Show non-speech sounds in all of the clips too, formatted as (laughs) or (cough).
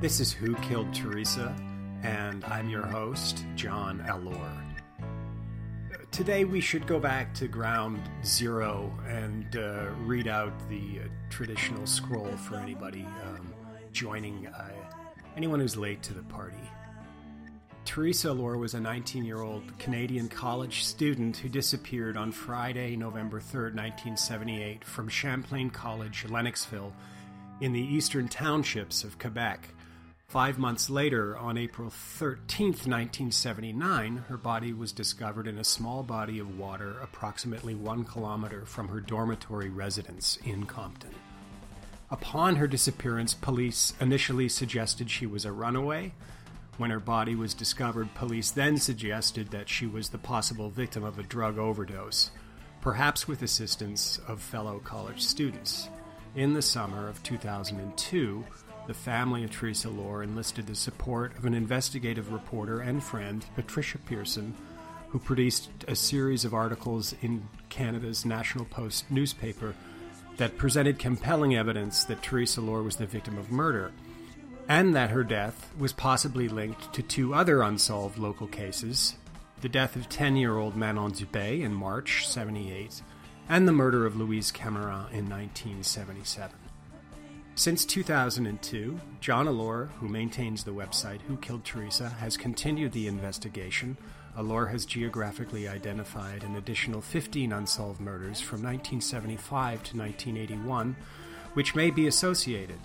This is Who Killed Theresa, and I'm your host, John Allore. Today we should go back to ground zero and uh, read out the uh, traditional scroll for anybody um, joining, uh, anyone who's late to the party. Theresa Allore was a 19 year old Canadian college student who disappeared on Friday, November 3rd, 1978, from Champlain College, Lennoxville, in the eastern townships of Quebec. Five months later, on April 13, 1979, her body was discovered in a small body of water approximately one kilometer from her dormitory residence in Compton. Upon her disappearance, police initially suggested she was a runaway. When her body was discovered, police then suggested that she was the possible victim of a drug overdose, perhaps with assistance of fellow college students. In the summer of 2002, the family of Theresa Allore enlisted the support of an investigative reporter and friend, Patricia Pearson, who produced a series of articles in Canada's National Post newspaper that presented compelling evidence that Theresa Allore was the victim of murder and that her death was possibly linked to two other unsolved local cases the death of 10 year old Manon Dubé in March 78 and the murder of Louise Camirand in 1977. Since 2002, John Allore, who maintains the website Who Killed Theresa, has continued the investigation. Allore has geographically identified an additional 15 unsolved murders from 1975 to 1981, which may be associated.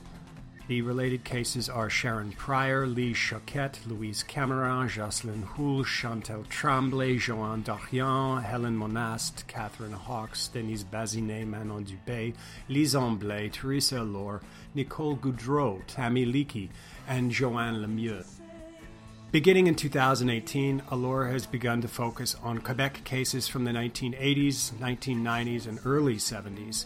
The related cases are Sharron Prior, Lise Choquette, Louise Camirand, Jocelyn Houle, Chantal Tremblay, Joanne Dorion, Helen Monast, Catherine Hawkes, Denise Bazinet, Manon Dubé, Lison Blais, Theresa Allore, Nicole Gaudreault, Tammy Leakey, and Joanne Lemieux. Beginning in 2018, Allore has begun to focus on Quebec cases from the 1980s, 1990s, and early 70s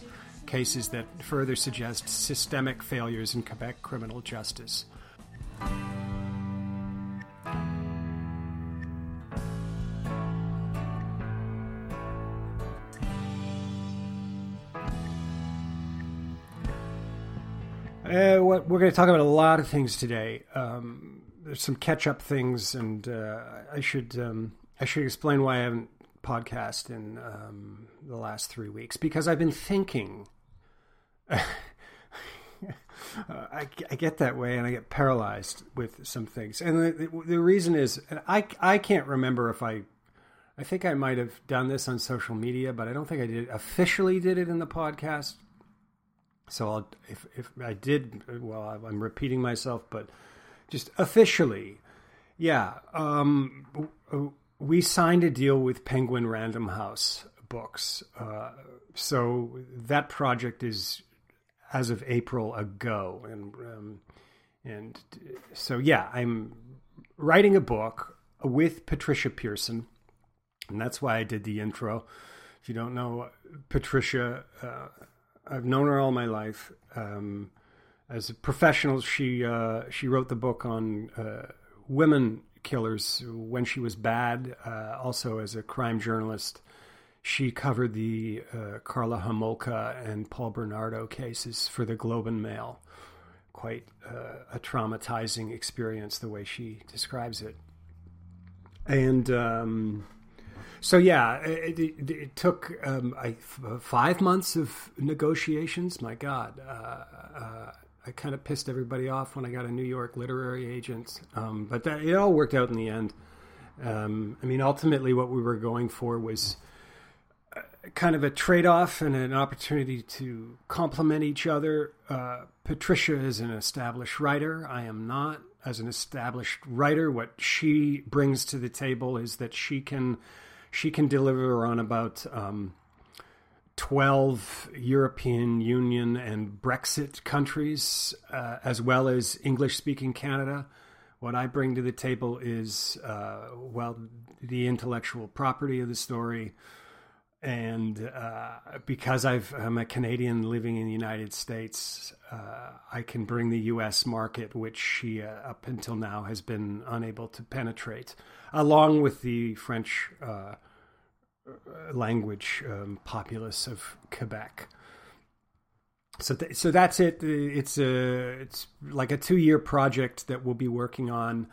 cases that further suggest systemic failures in Quebec criminal justice. Uh, we're going to talk about a lot of things today. Um, there's some catch-up things, and uh, I should um, I should explain why I haven't podcast in um, the last three weeks because I've been thinking (laughs) I, I, get that way and I get paralyzed with some things. And the, the, reason is, I, I can't remember if I, I think I might have done this on social media, but I don't think I did officially did it in the podcast. So I'll, if, if I did, well, I'm repeating myself, but just officially, yeah. Um, we signed a deal with Penguin Random House Books. Uh, so that project is as of April ago, and um, and so yeah, I'm writing a book with Patricia Pearson, and that's why I did the intro. If you don't know Patricia, uh, I've known her all my life. Um, as a professional, she uh, she wrote the book on uh, women killers when she was bad. Uh, also, as a crime journalist, she covered the uh, Karla Homolka and Paul Bernardo cases for the Globe and Mail. Quite uh, a traumatizing experience, the way she describes it. And um, so yeah, it, it, it took um, I, five months of negotiations. My God, uh, uh, I kind of pissed everybody off when I got a New York literary agent, um, but that, it all worked out in the end. Um, I mean, ultimately, what we were going for was kind of a trade off and an opportunity to complement each other. Uh, Patricia is an established writer. I am not. As an established writer, what she brings to the table is that she can she can deliver on about um, 12 European Union and Brexit countries, uh, as well as English speaking Canada. What I bring to the table is, uh, well, the intellectual property of the story. And uh, because i am a Canadian living in the United States, uh, I can bring the US market, which she, uh, up until now, has been unable to penetrate, along with the French uh, language um, populace of Quebec. So, th- so that's it. It's a it's like a two year project that we'll be working on.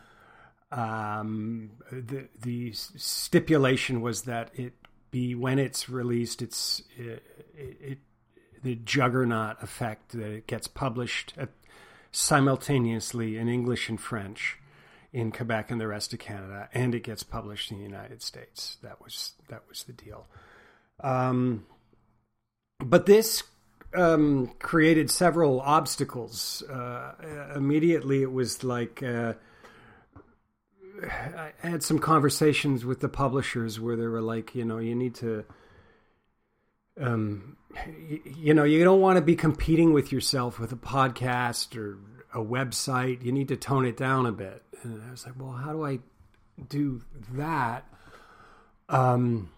Um, the the stipulation was that it be when it's released, it's it, it the juggernaut effect that it gets published at, simultaneously in English and French in Quebec and the rest of Canada, and it gets published in the United States. That was that was the deal. Um, but this um, created several obstacles. Uh, immediately, it was like uh, (sighs) I had some conversations with the publishers where they were like, you know, you need to. Um, you, you know, you don't want to be competing with yourself with a podcast or a website. You need to tone it down a bit. And I was like, well, how do I do that? Um,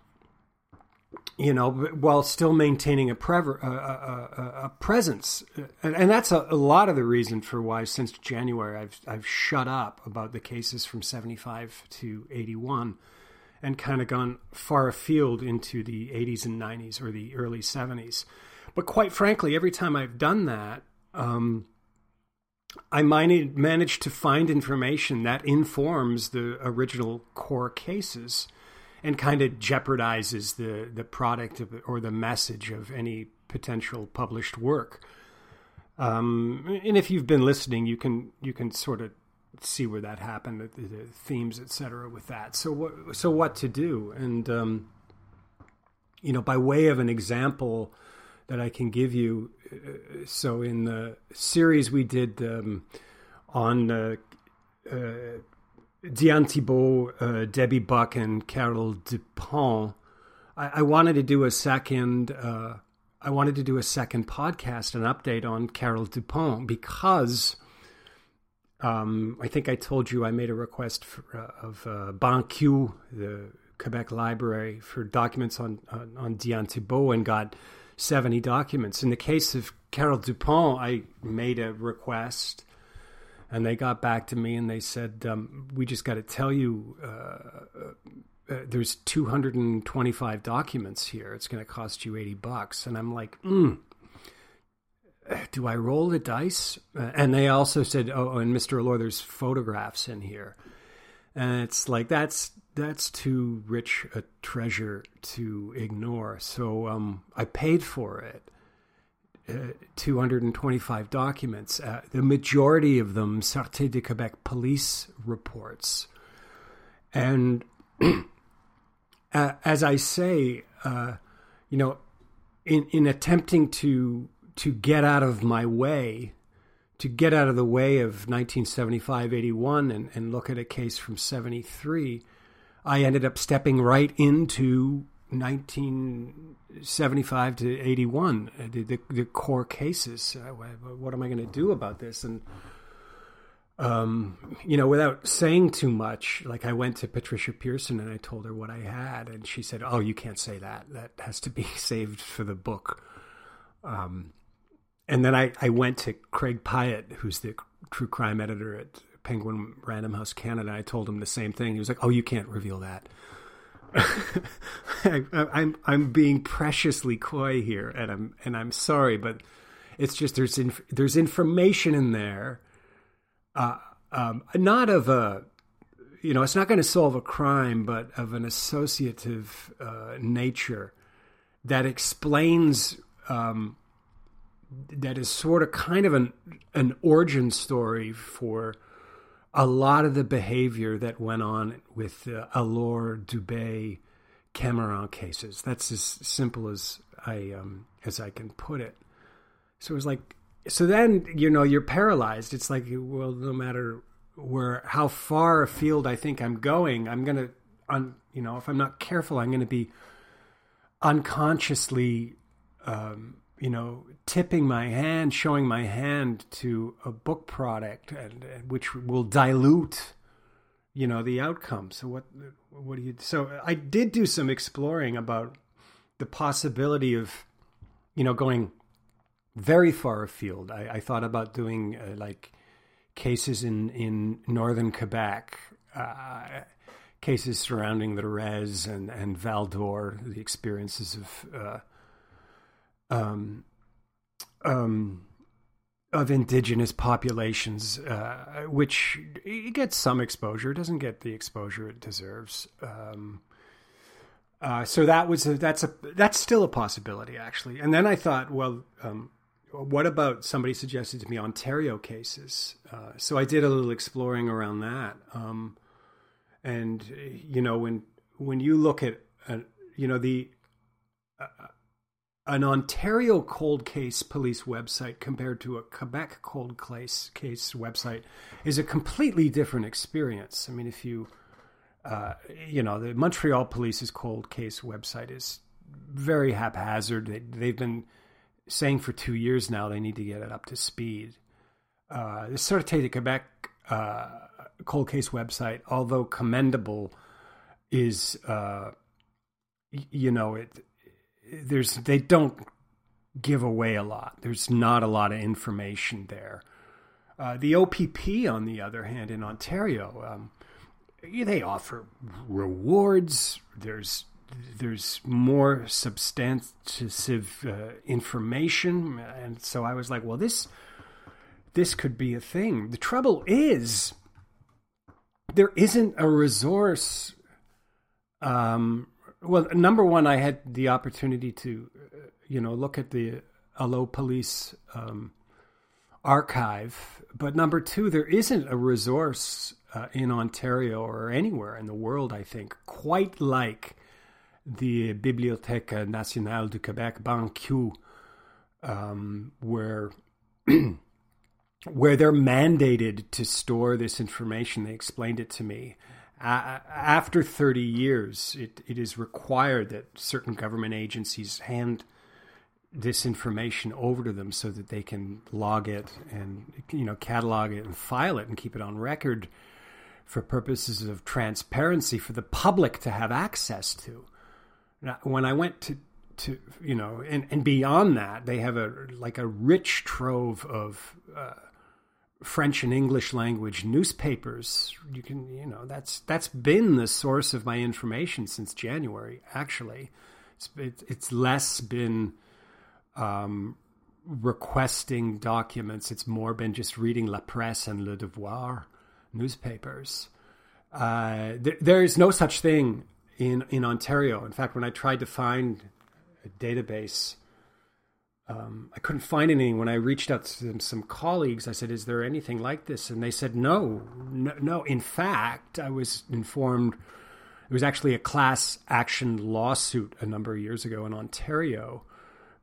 you know, while still maintaining a, prever- a, a, a presence, and, and that's a, lot of the reason for why since January I've I've shut up about the cases from seventy five to eighty one, and kind of gone far afield into the eighties and nineties or the early seventies. But quite frankly, every time I've done that, um, I managed to find information that informs the original core cases and kind of jeopardizes the, the product of, or the message of any potential published work. Um, and if you've been listening, you can you can sort of see where that happened, the, the themes, etc. With that, so what so what to do, and um, you know, by way of an example, that I can give you. Uh, so in the series we did um, on uh, uh, Diane Thibault, uh, Debbie Buck, and Carol Dupont, I, I wanted to do a second. Uh, I wanted to do a second podcast, an update on Carol Dupont, because um, I think I told you I made a request for, uh, of uh, the Quebec Library, for documents on on, on Diane Thibault, and got 70 documents. In the case of Carol Dupont, I made a request and they got back to me and they said, um, We just got to tell you uh, uh, there's 225 documents here. It's going to cost you 80 bucks. And I'm like, mm, Do I roll the dice? Uh, and they also said, Oh, and Mr. Allore, there's photographs in here. And it's like, that's that's too rich a treasure to ignore. So um, I paid for it. Uh, 225 documents, uh, the majority of them Sûreté de Quebec police reports. And (clears throat) as I say, uh, you know, in, in attempting to to get out of my way, to get out of the way of 1975 81 and, and look at a case from 73, I ended up stepping right into 1975 to 81, uh, the, the, the core cases. Uh, what am I going to do about this? And, um, you know, without saying too much, like I went to Patricia Pearson and I told her what I had, and she said, "Oh, you can't say that. That has to be (laughs) saved for the book." Um, and then I, I went to Craig Pyette, who's the true crime editor at Penguin Random House Canada. I told him the same thing. He was like, "Oh, you can't reveal that." (laughs) I, I'm I'm being preciously coy here, and I'm and I'm sorry, but it's just there's inf- there's information in there, uh, um, not of a you know, it's not going to solve a crime, but of an associative uh, nature that explains um, that is sort of kind of an an origin story for a lot of the behavior that went on with the Allore Dubé Camirand cases. That's as simple as I um, as I can put it. So it was like, so then you know you're paralyzed. It's like, well, no matter where how far afield I think I'm going, I'm gonna, on you know, if I'm not careful, I'm gonna be unconsciously, um, you know, tipping my hand, showing my hand to a book product, and, and which will dilute, you know, the outcome. So what, what do you? So I did do some exploring about the possibility of, you know, going very far afield. I, I thought about doing uh, like cases in in northern Quebec. Uh, cases surrounding the Res and, and Val d'Or, the experiences of uh, um, um, of indigenous populations, uh, which it gets some exposure, doesn't get the exposure it deserves. Um, uh, so that was a, that's a that's still a possibility actually. And then I thought, well, um, what about somebody suggested to me Ontario cases? Uh, so I did a little exploring around that. Um, and you know when when you look at uh, you know the uh, an Ontario cold case police website compared to a Quebec cold case case website is a completely different experience. I mean, if you uh, you know the Montreal Police's cold case website is very haphazard. They, they've been saying for two years now they need to get it up to speed. Uh, the Sûreté de Quebec uh, cold case website, although commendable, is uh, you know it. There's they don't give away a lot. There's not a lot of information there. Uh, the OPP, on the other hand, in Ontario, um, they offer rewards. There's there's more substantive uh, information, and so I was like, well, this this could be a thing. The trouble is there isn't a resource. Um, well, number one, I had the opportunity to, uh, you know, look at the Allo Police um, archive, but number two, there isn't a resource uh, in Ontario or anywhere in the world, I think, quite like the Bibliothèque Nationale du Québec, BANQ, um, where (clears throat) where they're mandated to store this information. They explained it to me. After 30 years, it, it is required that certain government agencies hand this information over to them so that they can log it and you know catalog it and file it and keep it on record for purposes of transparency for the public to have access to. Now, when I went to to you know and, and beyond that, they have a like a rich trove of uh, French and English language newspapers. You can, you know, that's that's been the source of my information since January. Actually, it's it, it's less been um, requesting documents. It's more been just reading La Presse and Le Devoir newspapers. Uh, th- there is no such thing in in Ontario. In fact, when I tried to find a database um, I couldn't find anything. When I reached out to some colleagues, I said, "Is there anything like this?" And they said, "No, no." no. In fact, I was informed it was actually a class action lawsuit a number of years ago in Ontario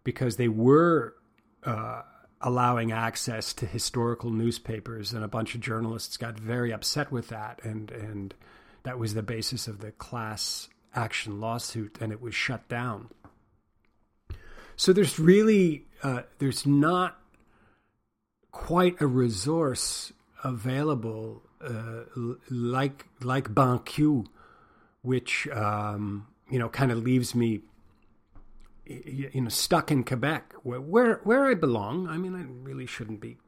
because they were uh, allowing access to historical newspapers, and a bunch of journalists got very upset with that, and and that was the basis of the class action lawsuit, and it was shut down. So there's really uh, there's not quite a resource available uh, like like BANQ, which um, you know kind of leaves me you know stuck in Quebec where, where where I belong. I mean, I really shouldn't be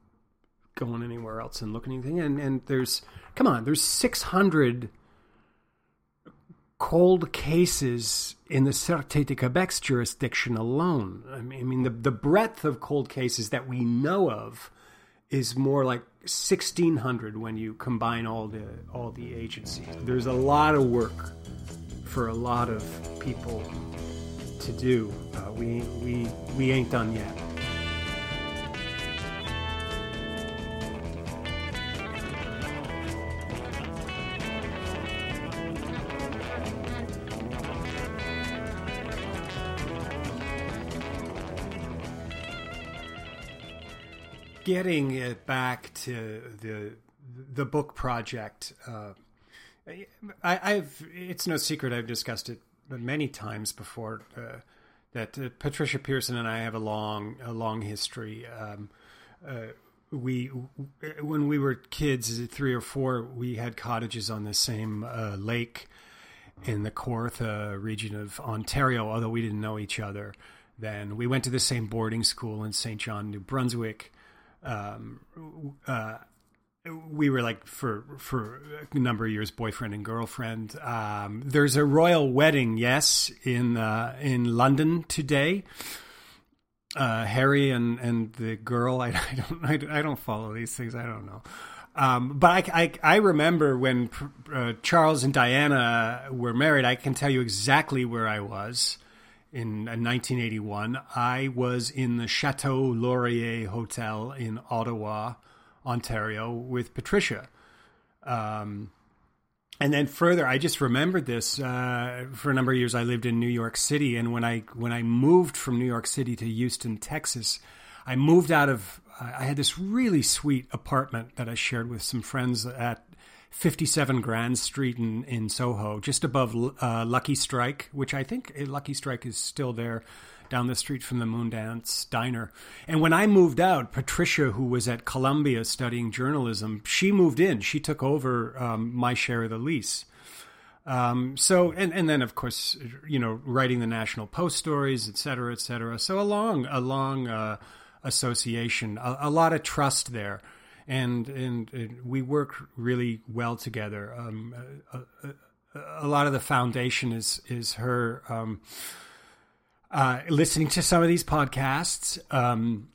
going anywhere else and looking anything. And and there's come on, there's 600 cold cases in the Sûreté de Quebec's jurisdiction alone. I mean, I mean the, the breadth of cold cases that we know of is more like 1600 when you combine all the all the agencies. There's a lot of work for a lot of people to do. Uh, we we we ain't done yet. Getting it back to the the book project, uh, I, have it's no secret I've discussed it many times before uh, that uh, Patricia Pearson and I have a long a long history. Um, uh, we when we were kids, three or four, we had cottages on the same uh, lake in the Kawartha region of Ontario. Although we didn't know each other, then we went to the same boarding school in St. John, New Brunswick um, uh, we were like for for a number of years boyfriend and girlfriend. Um, there's a royal wedding, yes, in uh, in London today. Uh, Harry and and the girl. I, (laughs) I don't I, I, don't follow these things. I don't know. Um, but I, I, I remember when uh, Charles and Diana were married. I can tell you exactly where I was in 1981, uh, I was in the Chateau Laurier Hotel in Ottawa, Ontario, with Patricia. Um, and then further, I just remembered this. Uh, for a number of years, I lived in New York City, and when I when I moved from New York City to Houston, Texas, I moved out of. I had this really sweet apartment that I shared with some friends at 57 Grand Street in, in Soho, just above uh, Lucky Strike, which I think uh, Lucky Strike is still there down the street from the Moondance Diner. And when I moved out, Patricia, who was at Columbia studying journalism, she moved in. She took over um, my share of the lease. Um, so, and, and then of course, you know, writing the National Post stories, et cetera, et cetera. So a long, a long uh, association, a, a lot of trust there and and, we work really well together. Um, a, a, a, lot of the foundation is is her um, uh, listening to some of these podcasts. Um,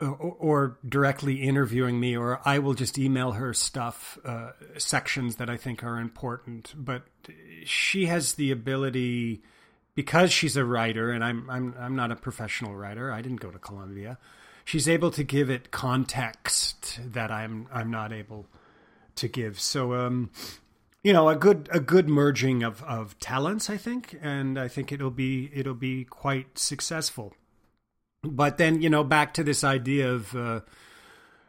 or, or, directly interviewing me, or I will just email her stuff, uh, sections that I think are important. But she has the ability, because she's a writer, and I'm I'm I'm not a professional writer. I didn't go to Columbia she's able to give it context that I'm I'm not able to give. So um, you know, a good a good merging of of talents, I think, and I think it'll be it'll be quite successful. But then, you know, back to this idea of uh,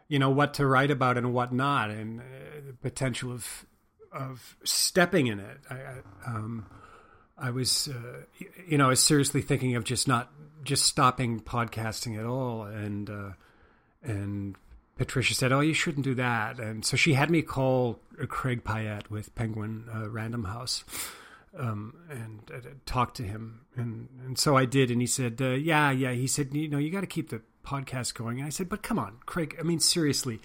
you know what to write about and what not, and uh, the potential of of stepping in it. I, I, um, I was, uh, you know, I was seriously thinking of just not just stopping podcasting at all. And uh, and Patricia said, "Oh, you shouldn't do that." And so she had me call Craig Pyette with Penguin uh, Random House. Um, and uh, talk to him, and and so I did, and he said, uh, "Yeah, yeah." He said, "You know, you got to keep the podcast going." And I said, "But come on, Craig. I mean, seriously,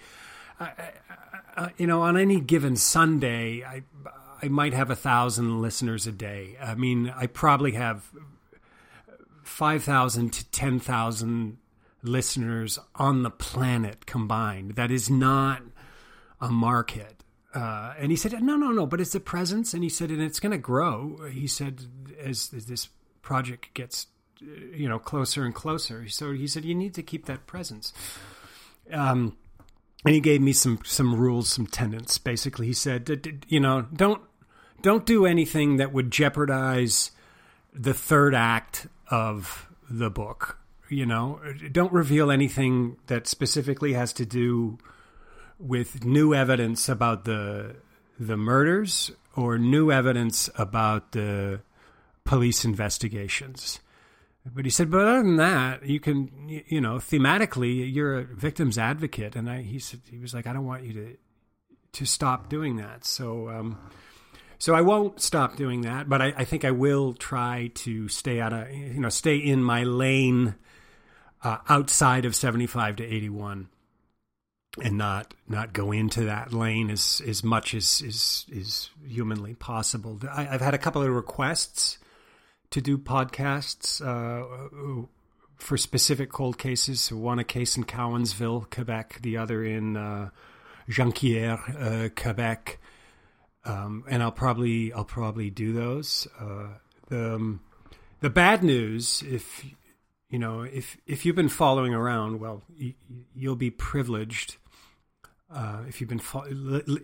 you know, on any given Sunday, I I might have a thousand listeners a day. I mean, I probably have 5,000 to 10,000 listeners on the planet combined. That is not a market. Uh, and he said, no, no, no, but it's a presence. And he said, and it's going to grow. He said, as, as this project gets, you know, closer and closer. So he said, you need to keep that presence. Um, and he gave me some some rules, some tenets. Basically, he said, you know, don't don't do anything that would jeopardize the third act of the book. You know, don't reveal anything that specifically has to do with new evidence about the the murders or new evidence about the police investigations. But he said, but other than that, you can, you know, thematically, you're a victim's advocate. And I, he said, he was like, I don't want you to, to stop doing that. So, um, so I won't stop doing that, but I, I, think I will try to stay out of you know stay in my lane uh, outside of seventy five to eighty one, and not not go into that lane as as much as is is humanly possible. I, have had a couple of requests to do podcasts. Uh, for specific cold cases. One a case in Cowansville, Quebec, the other in uh, Jonquière, uh, Quebec, um, and I'll probably I'll probably do those. Uh, the um, the bad news, if you know, if if you've been following around, well, you, you'll be privileged. Uh, if you've been fo-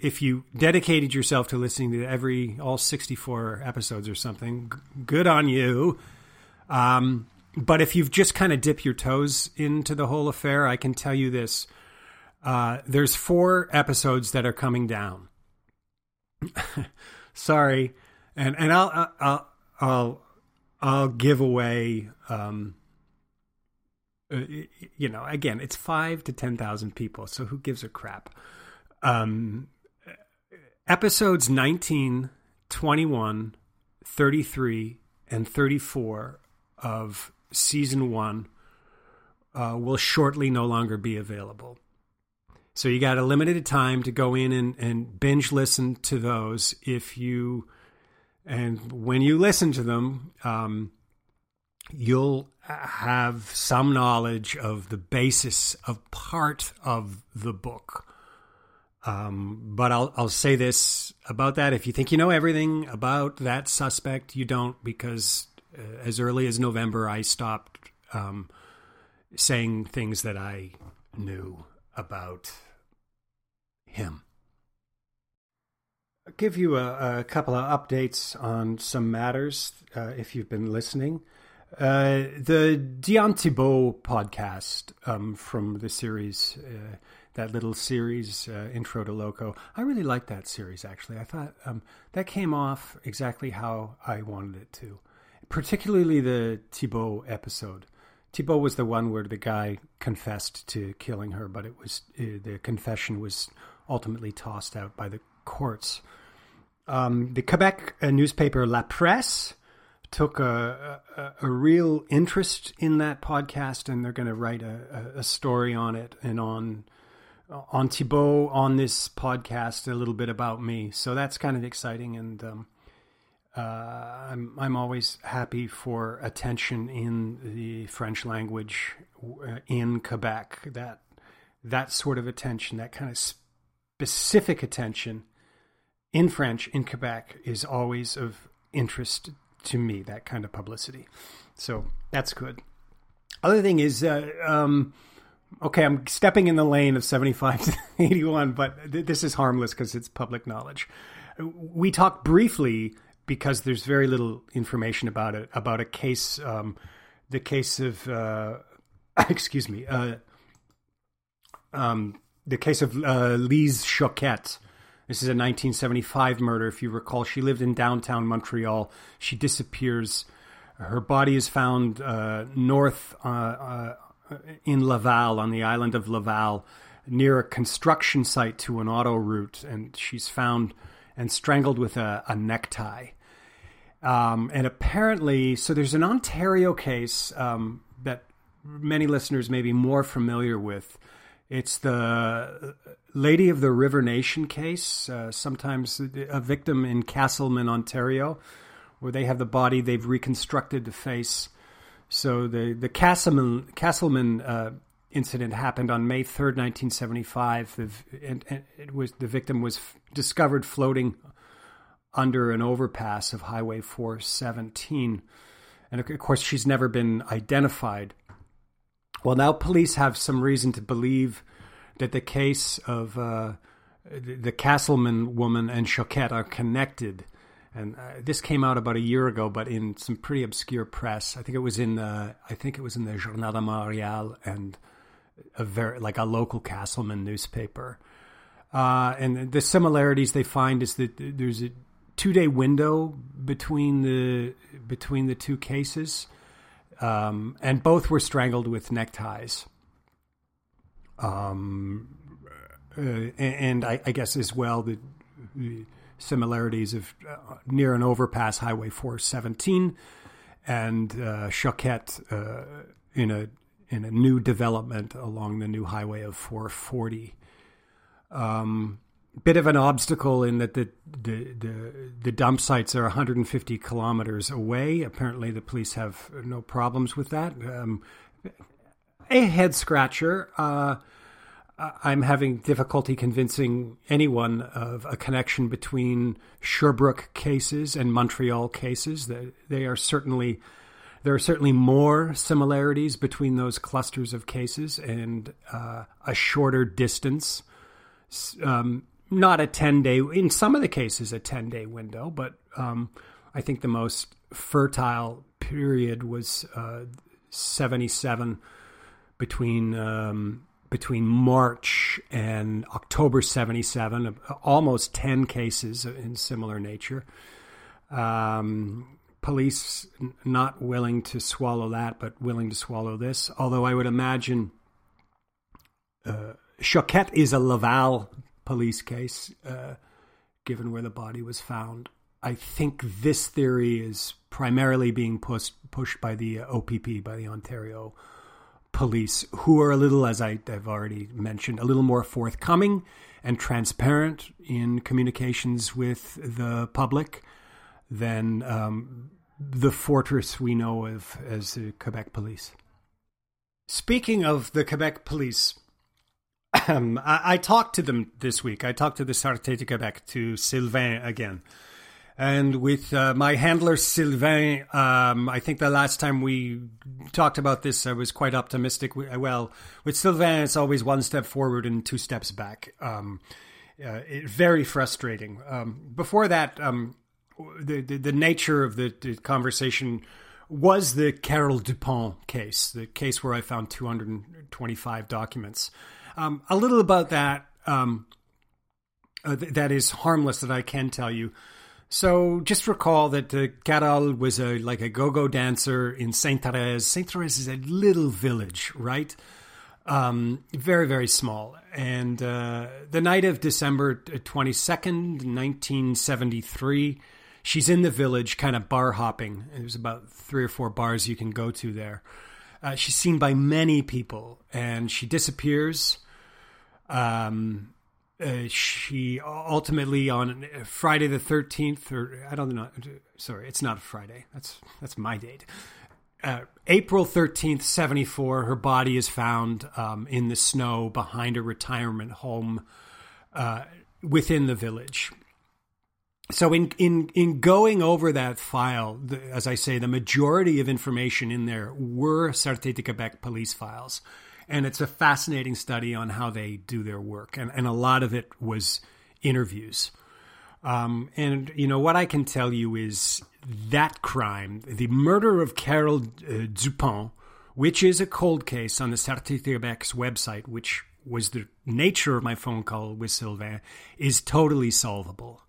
if you dedicated yourself to listening to every all 64 episodes or something g- good on you um, but if you've just kind of dipped your toes into the whole affair i can tell you this uh, there's four episodes that are coming down (laughs) sorry and and i'll i'll i'll i'll give away um, uh, you know, again, it's five to 10,000 people, so who gives a crap? Um, episodes 19, 21, 33, and 34 of season one uh, will shortly no longer be available. So you got a limited time to go in and, and binge listen to those if you, and when you listen to them, um, you'll have some knowledge of the basis of part of the book. Um, but I'll I'll say this about that: if you think you know everything about that suspect, you don't, because uh, as early as November, I stopped um, saying things that I knew about him. I'll give you a, a couple of updates on some matters uh, if you've been listening. Uh, the Diane Thibault podcast um, from the series, uh, that little series, uh, Intro to Loco, I really liked that series actually. I thought um, that came off exactly how I wanted it to, particularly the Thibault episode. Thibault was the one where the guy confessed to killing her, but it was uh, the confession was ultimately tossed out by the courts. Um, the Quebec uh, newspaper La Presse took a, a, a, real interest in that podcast, and they're going to write a, a, story on it and on on Thibault on this podcast a little bit about me. So that's kind of exciting, and um, uh, I'm I'm always happy for attention in the French language uh, in Quebec. That that sort of attention, that kind of specific attention in French in Quebec, is always of interest to me that kind of publicity. So that's good. Other thing is, uh, um, okay, I'm stepping in the lane of 75 (laughs) to 81, but th- this is harmless because it's public knowledge. We talked briefly because there's very little information about it about a case, um, the case of, uh, (coughs) excuse me, uh, um, the case of uh, Lise Choquette this is a 1975 murder. If you recall, she lived in downtown Montreal. She disappears. Her body is found uh, north uh, uh, in Laval, on the island of Laval, near a construction site to an auto route, and she's found and strangled with a, a necktie. Um, and apparently, so there's an Ontario case um, that many listeners may be more familiar with it's the Lady of the River Nation case, uh, sometimes a victim in Casselman, Ontario, where they have the body, they've reconstructed the face. So the, the Casselman, Casselman uh, incident happened on May 3rd, 1975. And, and it was, the victim was discovered floating under an overpass of Highway 417. And of course, she's never been identified. Well, now police have some reason to believe that the case of uh, the Casselman woman and Choquette are connected. And uh, this came out about a year ago, but in some pretty obscure press. I think it was in the I think it was in the Journal de Montréal and a very like a local Casselman newspaper. Uh, and the similarities they find is that there's a two day window between the between the two cases um, and both were strangled with neckties. Um, uh, and I, I, guess as well the, the similarities of uh, near an overpass, Highway 417, and uh, Choquette uh, in a in a new development along the new highway of 440. Um, bit of an obstacle in that the, the the the, dump sites are 150 kilometers away. Apparently, the police have no problems with that. Um, a head scratcher. Uh, I'm having difficulty convincing anyone of a connection between Sherbrooke cases and Montreal cases. They are certainly there are certainly more similarities between those clusters of cases and uh, a shorter distance. Um, not a 10 day, in some of the cases, a 10 day window, but um, I think the most fertile period was uh, 77 between. Um, between March and October 77, almost 10 cases in similar nature. Um, police not willing to swallow that, but willing to swallow this. Although I would imagine uh, Choquette is a Laval police case, uh, given where the body was found. I think this theory is primarily being pushed pushed by the OPP, by the Ontario Police, who are a little, as I, have already mentioned, a little more forthcoming and transparent in communications with the public than um, the fortress we know of as the Quebec Police. Speaking of the Quebec Police, um, I, I, talked to them this week. I talked to the Sûreté de Quebec, to Sylvain again. And with uh, my handler Sylvain, um, I think the last time we talked about this, I was quite optimistic. Well, with Sylvain, it's always one step forward and two steps back. Um, uh, it, very frustrating. Um, before that, um, the, the, the nature of the, the, conversation was the Carole Dupont case, the case where I found 225 documents. Um, a little about that um, uh, th- that is harmless that I can tell you. So just recall that uh, Carole was a like a go-go dancer in Saint Therese. Saint Therese is a little village, right? Um, very very small. And uh, the night of December twenty second, nineteen seventy three, she's in the village, kind of bar hopping. There's about three or four bars you can go to there. Uh, she's seen by many people, and she disappears. Um, uh, she ultimately on Friday the thirteenth, or I don't know. Sorry, it's not Friday. That's that's my date. Uh, April thirteenth, seventy four. Her body is found um, in the snow behind a retirement home uh, within the village so in in in going over that file, the, as I say, the majority of information in there were Sûreté de Quebec police files, and it's a fascinating study on how they do their work, and and a lot of it was interviews. Um, and you know what I can tell you is that crime, the murder of Carol uh, Dupont, which is a cold case on the Sûreté de Quebec's website, which was the nature of my phone call with Sylvain, is totally solvable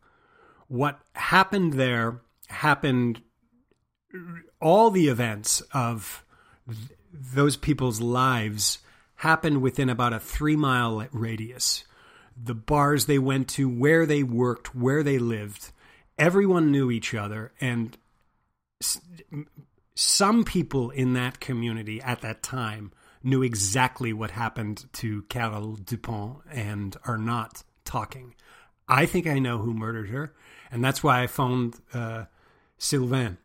what happened there happened all the events of th- those people's lives happened within about a three mile radius the bars they went to where they worked where they lived everyone knew each other and s- some people in that community at that time knew exactly what happened to Carol Dupont and are not talking. I think I know who murdered her and that's why I phoned uh, Sylvain.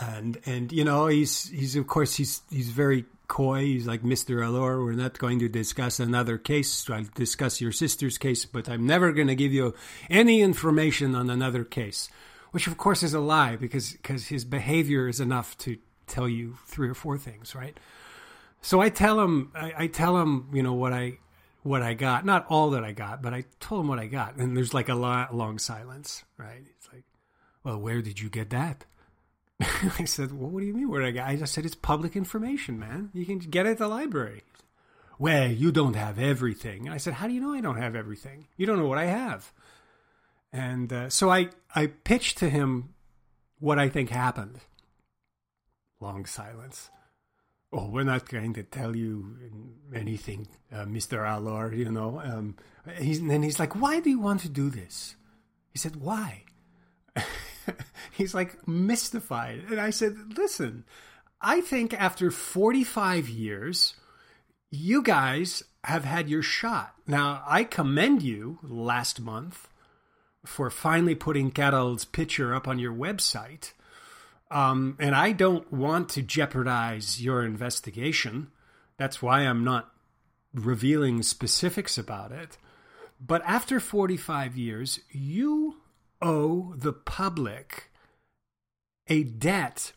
And and you know he's he's of course he's he's very coy. He's like Mister Allore. We're not going to discuss another case. I'll discuss your sister's case, but I'm never going to give you any information on another case. Which of course is a lie because because his behavior is enough to tell you three or four things, right? So I tell him I, I tell him you know what I what I got. Not all that I got, but I told him what I got. And there's like a lot, long silence, right? It's like, well, where did you get that? (laughs) I said, well, what do you mean where I got? I just said, it's public information, man. You can get it at the library. Well, you don't have everything. And I said, how do you know I don't have everything? You don't know what I have. And uh, so I, I pitched to him what I think happened. Long silence oh, we're not going to tell you anything, uh, Mr. Allore, you know. Um, he's, and then he's like, why do you want to do this? He said, why? (laughs) he's like mystified. And I said, listen, I think after 45 years, you guys have had your shot. Now, I commend you last month for finally putting Carole's picture up on your website. Um, and I don't want to jeopardize your investigation. That's why I'm not revealing specifics about it. But after 45 years, you owe the public a debt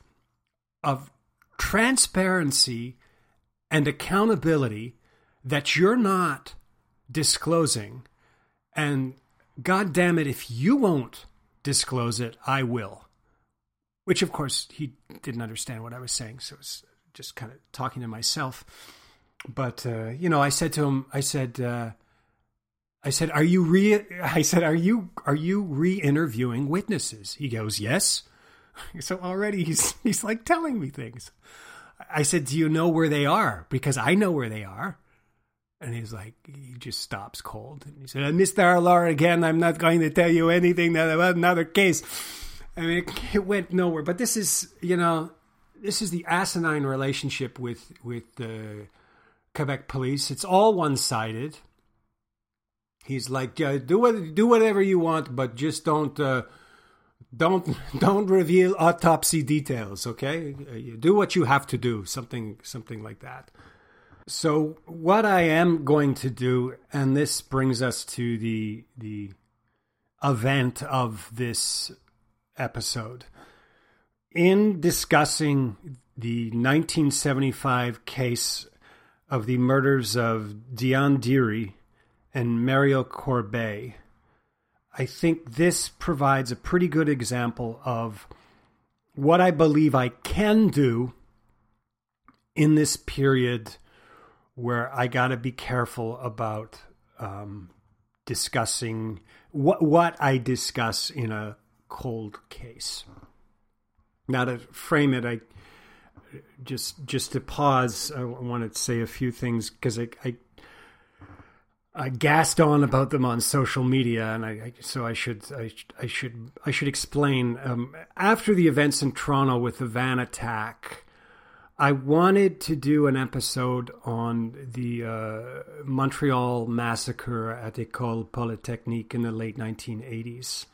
of transparency and accountability that you're not disclosing. And God damn it, if you won't disclose it, I will. Which, of course, he didn't understand what I was saying. So it was just kind of talking to myself. But, uh, you know, I said to him, I said, uh, I said, "Are you re?" (laughs) I said, "Are you are you re-interviewing witnesses?" He goes, "Yes." (laughs) So already he's he's like telling me things. I said, "Do you know where they are?" Because I know where they are. And he's like, he just stops cold. And he said, Mr. Allore, again, I'm not going to tell you anything about another case. I mean, (laughs) it, went nowhere. But this is, you know, this is the asinine relationship with with the Quebec police. It's all one sided. He's like, uh, do what, do whatever you want, but just don't, uh, don't, (laughs) don't reveal autopsy details. Okay, uh, do what you have to do. Something, something like that. So what I am going to do, and this brings us to the the event of this episode. In discussing the 1975 case of the murders of Diane Dery and Mario Corbeil, I think this provides a pretty good example of what I believe I can do in this period where I got to be careful about um, discussing what what I discuss in a cold case. Now to frame it, I just just to pause. I want to say a few things because I, I I gassed on about them on social media, and I, I so I should I, I should I should explain. Um, after the events in Toronto with the van attack, I wanted to do an episode on the uh, Montreal massacre at École Polytechnique in the late 1980s.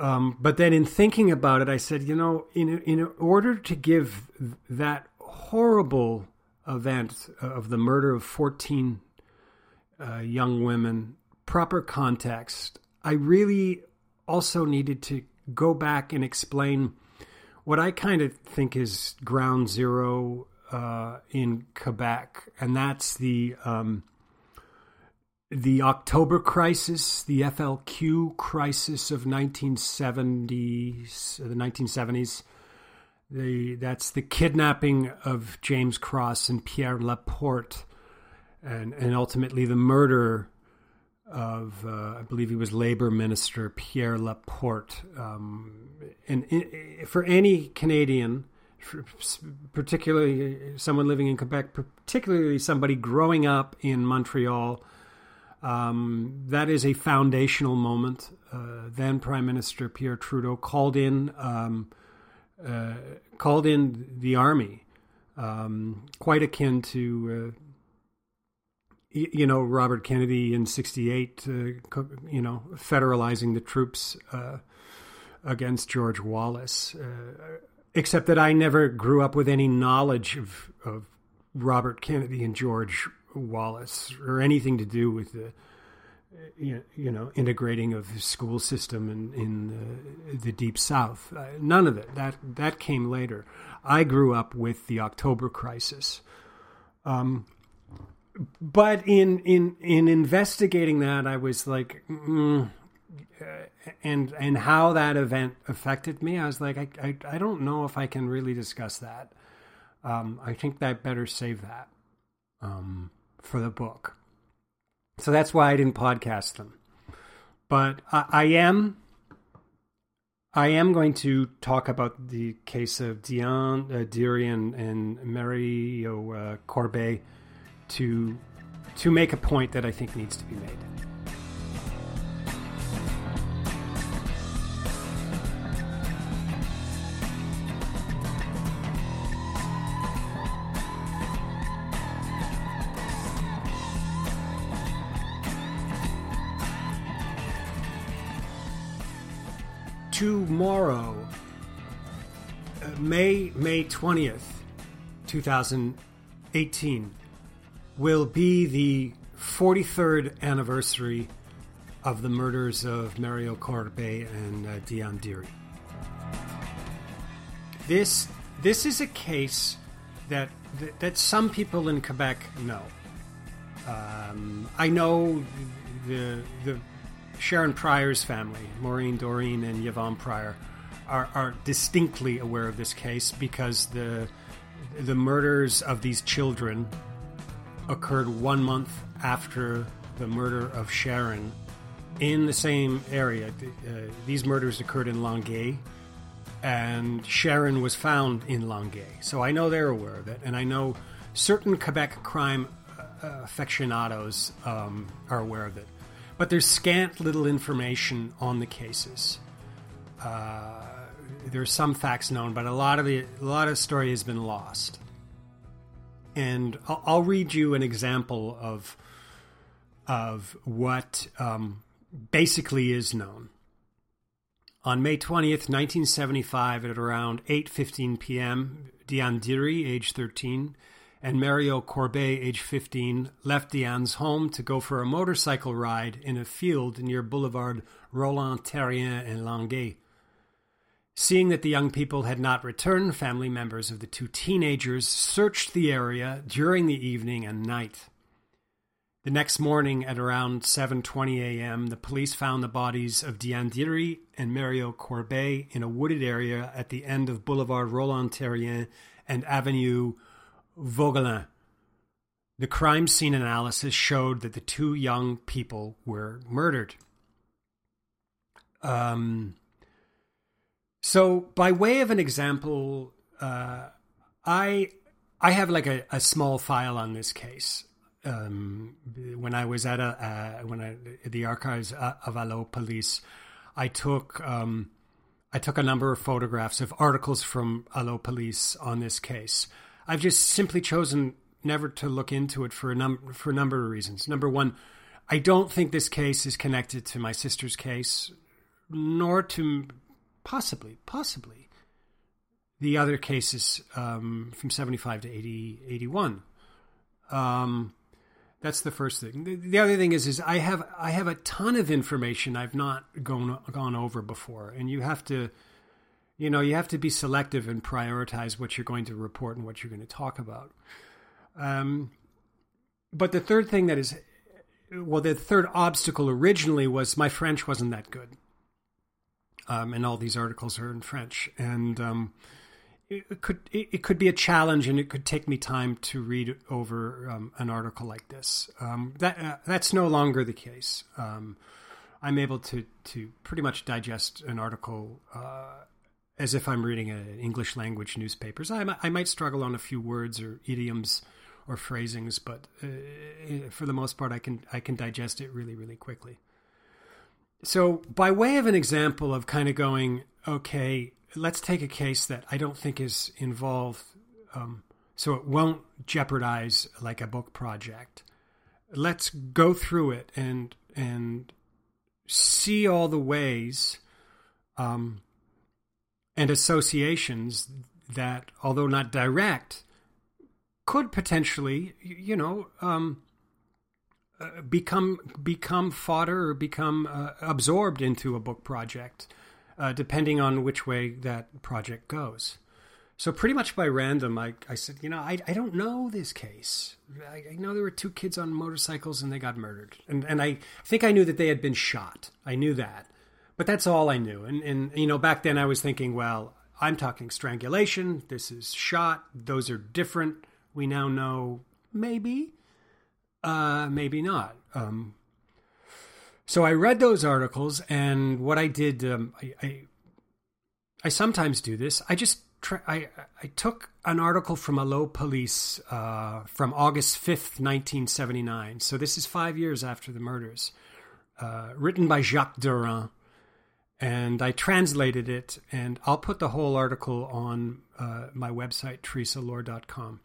Um, but then, in thinking about it, I said, you know, in in order to give that horrible event of the murder of 14 uh, young women proper context, I really also needed to go back and explain what I kind of think is ground zero uh, in Quebec, and that's the um, the October crisis, the FLQ crisis of 1970s, the 1970s. The, that's the kidnapping of James Cross and Pierre Laporte and and ultimately the murder of uh, I believe he was Labor Minister Pierre Laporte. Um, and in, for any Canadian, particularly someone living in Quebec, particularly somebody growing up in Montreal, um, that is a foundational moment. Uh, then Prime Minister Pierre Trudeau called in um, uh, called in the army, um, quite akin to uh, you know Robert Kennedy in '68, uh, you know, federalizing the troops uh, against George Wallace. Uh, except that I never grew up with any knowledge of, of Robert Kennedy and George Wallace or anything to do with the you know integrating of the school system in in the, the deep south. Uh, none of it. That that came later. I grew up with the october crisis. Um, but in in in investigating that, I was like, mm, and and how that event affected me, I was like, I I, I don't know if I can really discuss that. Um, I think that better save that. Um, for the book. So that's why I didn't podcast them. But I, I am I am going to talk about the case of Diane uh, and Mario uh, Corbeil to to make a point that I think needs to be made. Tomorrow, May May twentieth, two thousand eighteen will be the 43rd anniversary of the murders of Mario Corbeil and uh, Diane Dery. This this is a case that that some people in Quebec know. Um, I know the the Sharron Prior's family, Maureen Doreen and Yvonne Prior, are, are distinctly aware of this case because the the murders of these children occurred one month after the murder of Sharron in the same area. Uh, these murders occurred in Longueuil, and Sharron was found in Longueuil. So I know they're aware of it, and I know certain Quebec crime uh, aficionados um, are aware of it. But there's scant little information on the cases. Uh, there's some facts known, but a lot of the a lot of story has been lost. And I'll, I'll read you an example of of what um, basically is known. On May 20th, 1975, at around 8:15 p.m., Diane Dery, age 13, and Mario Corbeil, age 15, left Diane's home to go for a motorcycle ride in a field near Boulevard Roland Therrien in Longueuil. Seeing that the young people had not returned, family members of the two teenagers searched the area during the evening and night. The next morning at around 7:20 a.m., the police found the bodies of Diane Dery and Mario Corbeil in a wooded area at the end of Boulevard Roland Therrien and Avenue Vaugelin. The crime scene analysis showed that the two young people were murdered. Um, so, by way of an example, uh, I I have like a, a small file on this case. Um, when I was at a uh, when I the archives of Allo Police, I took um, I took a number of photographs of articles from Allo Police on this case. I've just simply chosen never to look into it for a number for a number of reasons. Number one, I don't think this case is connected to my sister's case, nor to possibly possibly the other cases um, from 75 to 80, 81. Um, that's the first thing. The, the, other thing is, is I have I have a ton of information I've not gone gone over before, and you have to you know, you have to be selective and prioritize what you're going to report and what you're going to talk about. Um, but the third thing that is, well, the third obstacle originally was my French wasn't that good. Um, and all these articles are in French. And um, it could it, could be a challenge, and it could take me time to read over um, an article like this. Um, that uh, that's no longer the case. Um, I'm able to to pretty much digest an article uh, as if I'm reading an English language newspapers. I, I might struggle on a few words or idioms or phrasings, but uh, for the most part, I can I can digest it really really quickly. So, by way of an example of kind of going, okay, let's take a case that I don't think is involved, um, so it won't jeopardize like a book project. Let's go through it and and see all the ways um, and associations that, although not direct, could potentially, you know, um, uh, become become fodder or become uh, absorbed into a book project, uh, depending on which way that project goes. So pretty much by random, I, I said, you know, I, I don't know this case. I, I, know there were two kids on motorcycles and they got murdered, and and I think I knew that they had been shot. I knew that, but that's all I knew. And, and, you know, back then I was thinking, well, I'm talking strangulation. This is shot. Those are different. We now know maybe, uh, maybe not. Um, so I read those articles, and what I did, um, I, I, I, sometimes do this. I just I, I took an article from Allo Police uh, from August fifth, nineteen seventy nine. So this is five years after the murders, uh, written by Jacques Durand and I translated it, and I'll put the whole article on uh, my website, theresaallore.com.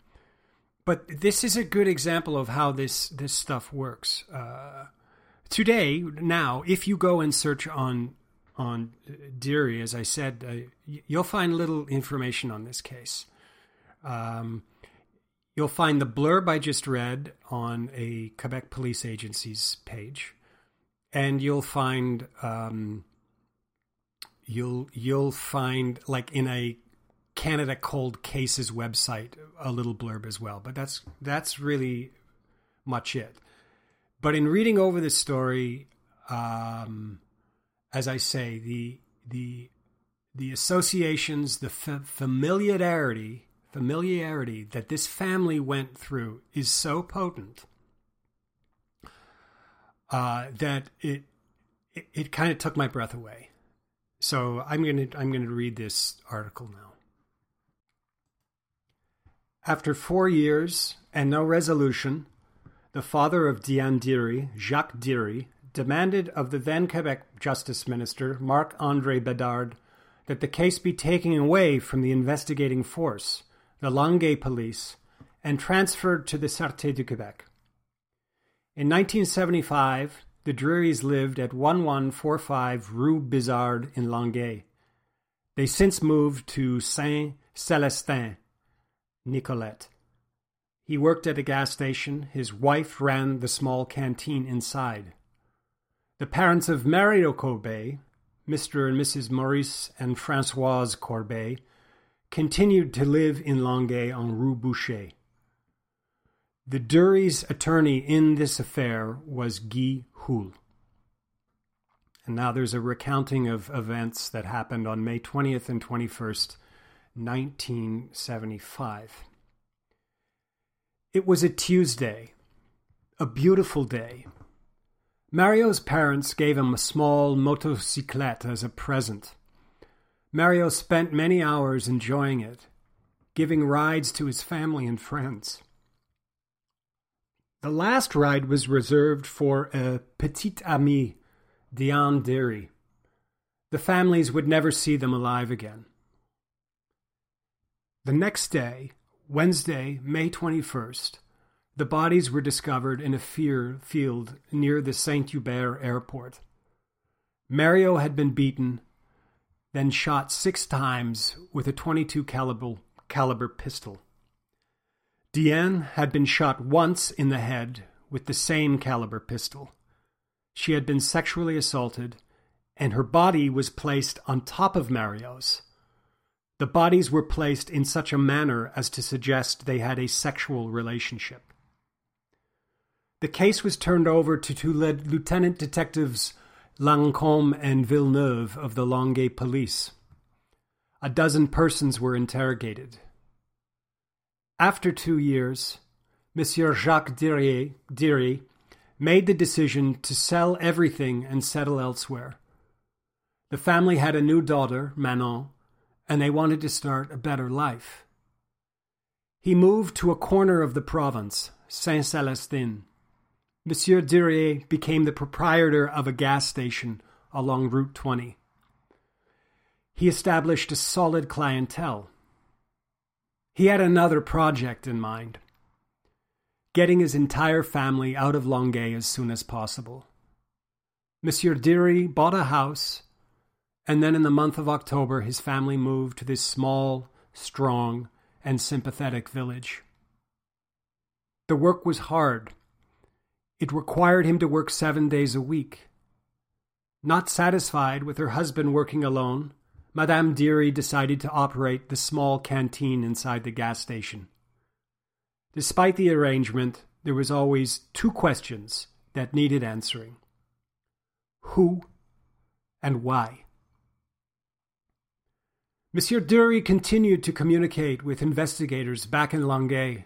But this is a good example of how this this stuff works. Uh, today, now, if you go and search on on Dery, as I said, uh, you'll find little information on this case. Um, You'll find the blurb I just read on a Quebec Police Agency's page, and you'll find um, you'll you'll find like in a Canada Cold Cases website a little blurb as well. But that's that's really much it. But in reading over the story, um, as I say, the the the associations, the familiarity familiarity that this family went through is so potent uh, that it it, it kind of took my breath away. So I'm gonna I'm gonna read this article now. After four years and no resolution, the father of Diane Dery, Jacques Dery, demanded of the then Quebec Justice Minister, Marc Andre Bedard, that the case be taken away from the investigating force the Longueuil police, and transferred to the Sûreté du Québec. In 1975, the Derys lived at 1145 Rue Bizard in Longueuil. They since moved to Saint Celestin, Nicolet. He worked at a gas station. His wife ran the small canteen inside. The parents of Mario Corbeil, Mr. and Mrs. Maurice and Francoise Corbeil, continued to live in Longueuil on Rue Boucher. The Dery's attorney in this affair was Guy Houle. And now there's a recounting of events that happened on May 20th and 21st, 1975. It was a Tuesday, a beautiful day. Mario's parents gave him a small motocyclette as a present. Mario spent many hours enjoying it, giving rides to his family and friends. The last ride was reserved for a petite amie, Diane Dery. The families would never see them alive again. The next day, Wednesday, May 21st, the bodies were discovered in a fear field near the Saint Hubert airport. Mario had been beaten then shot six times with a 22 caliber, caliber pistol. Diane had been shot once in the head with the same caliber pistol. She had been sexually assaulted, and her body was placed on top of Mario's. The bodies were placed in such a manner as to suggest they had a sexual relationship. The case was turned over to two lieutenant detectives Lancôme and Villeneuve of the Longueuil police. A dozen persons were interrogated. After two years, Monsieur Jacques Dery made the decision to sell everything and settle elsewhere. The family had a new daughter, Manon, and they wanted to start a better life. He moved to a corner of the province, Saint Celestin, Monsieur Dery became the proprietor of a gas station along Route 20. He established a solid clientele. He had another project in mind getting his entire family out of Longueuil as soon as possible. Monsieur Dery bought a house, and then in the month of October, his family moved to this small, strong, and sympathetic village. The work was hard it required him to work seven days a week. Not satisfied with her husband working alone, Madame Dery decided to operate the small canteen inside the gas station. Despite the arrangement, there was always two questions that needed answering. Who and why? Monsieur Dery continued to communicate with investigators back in Longueuil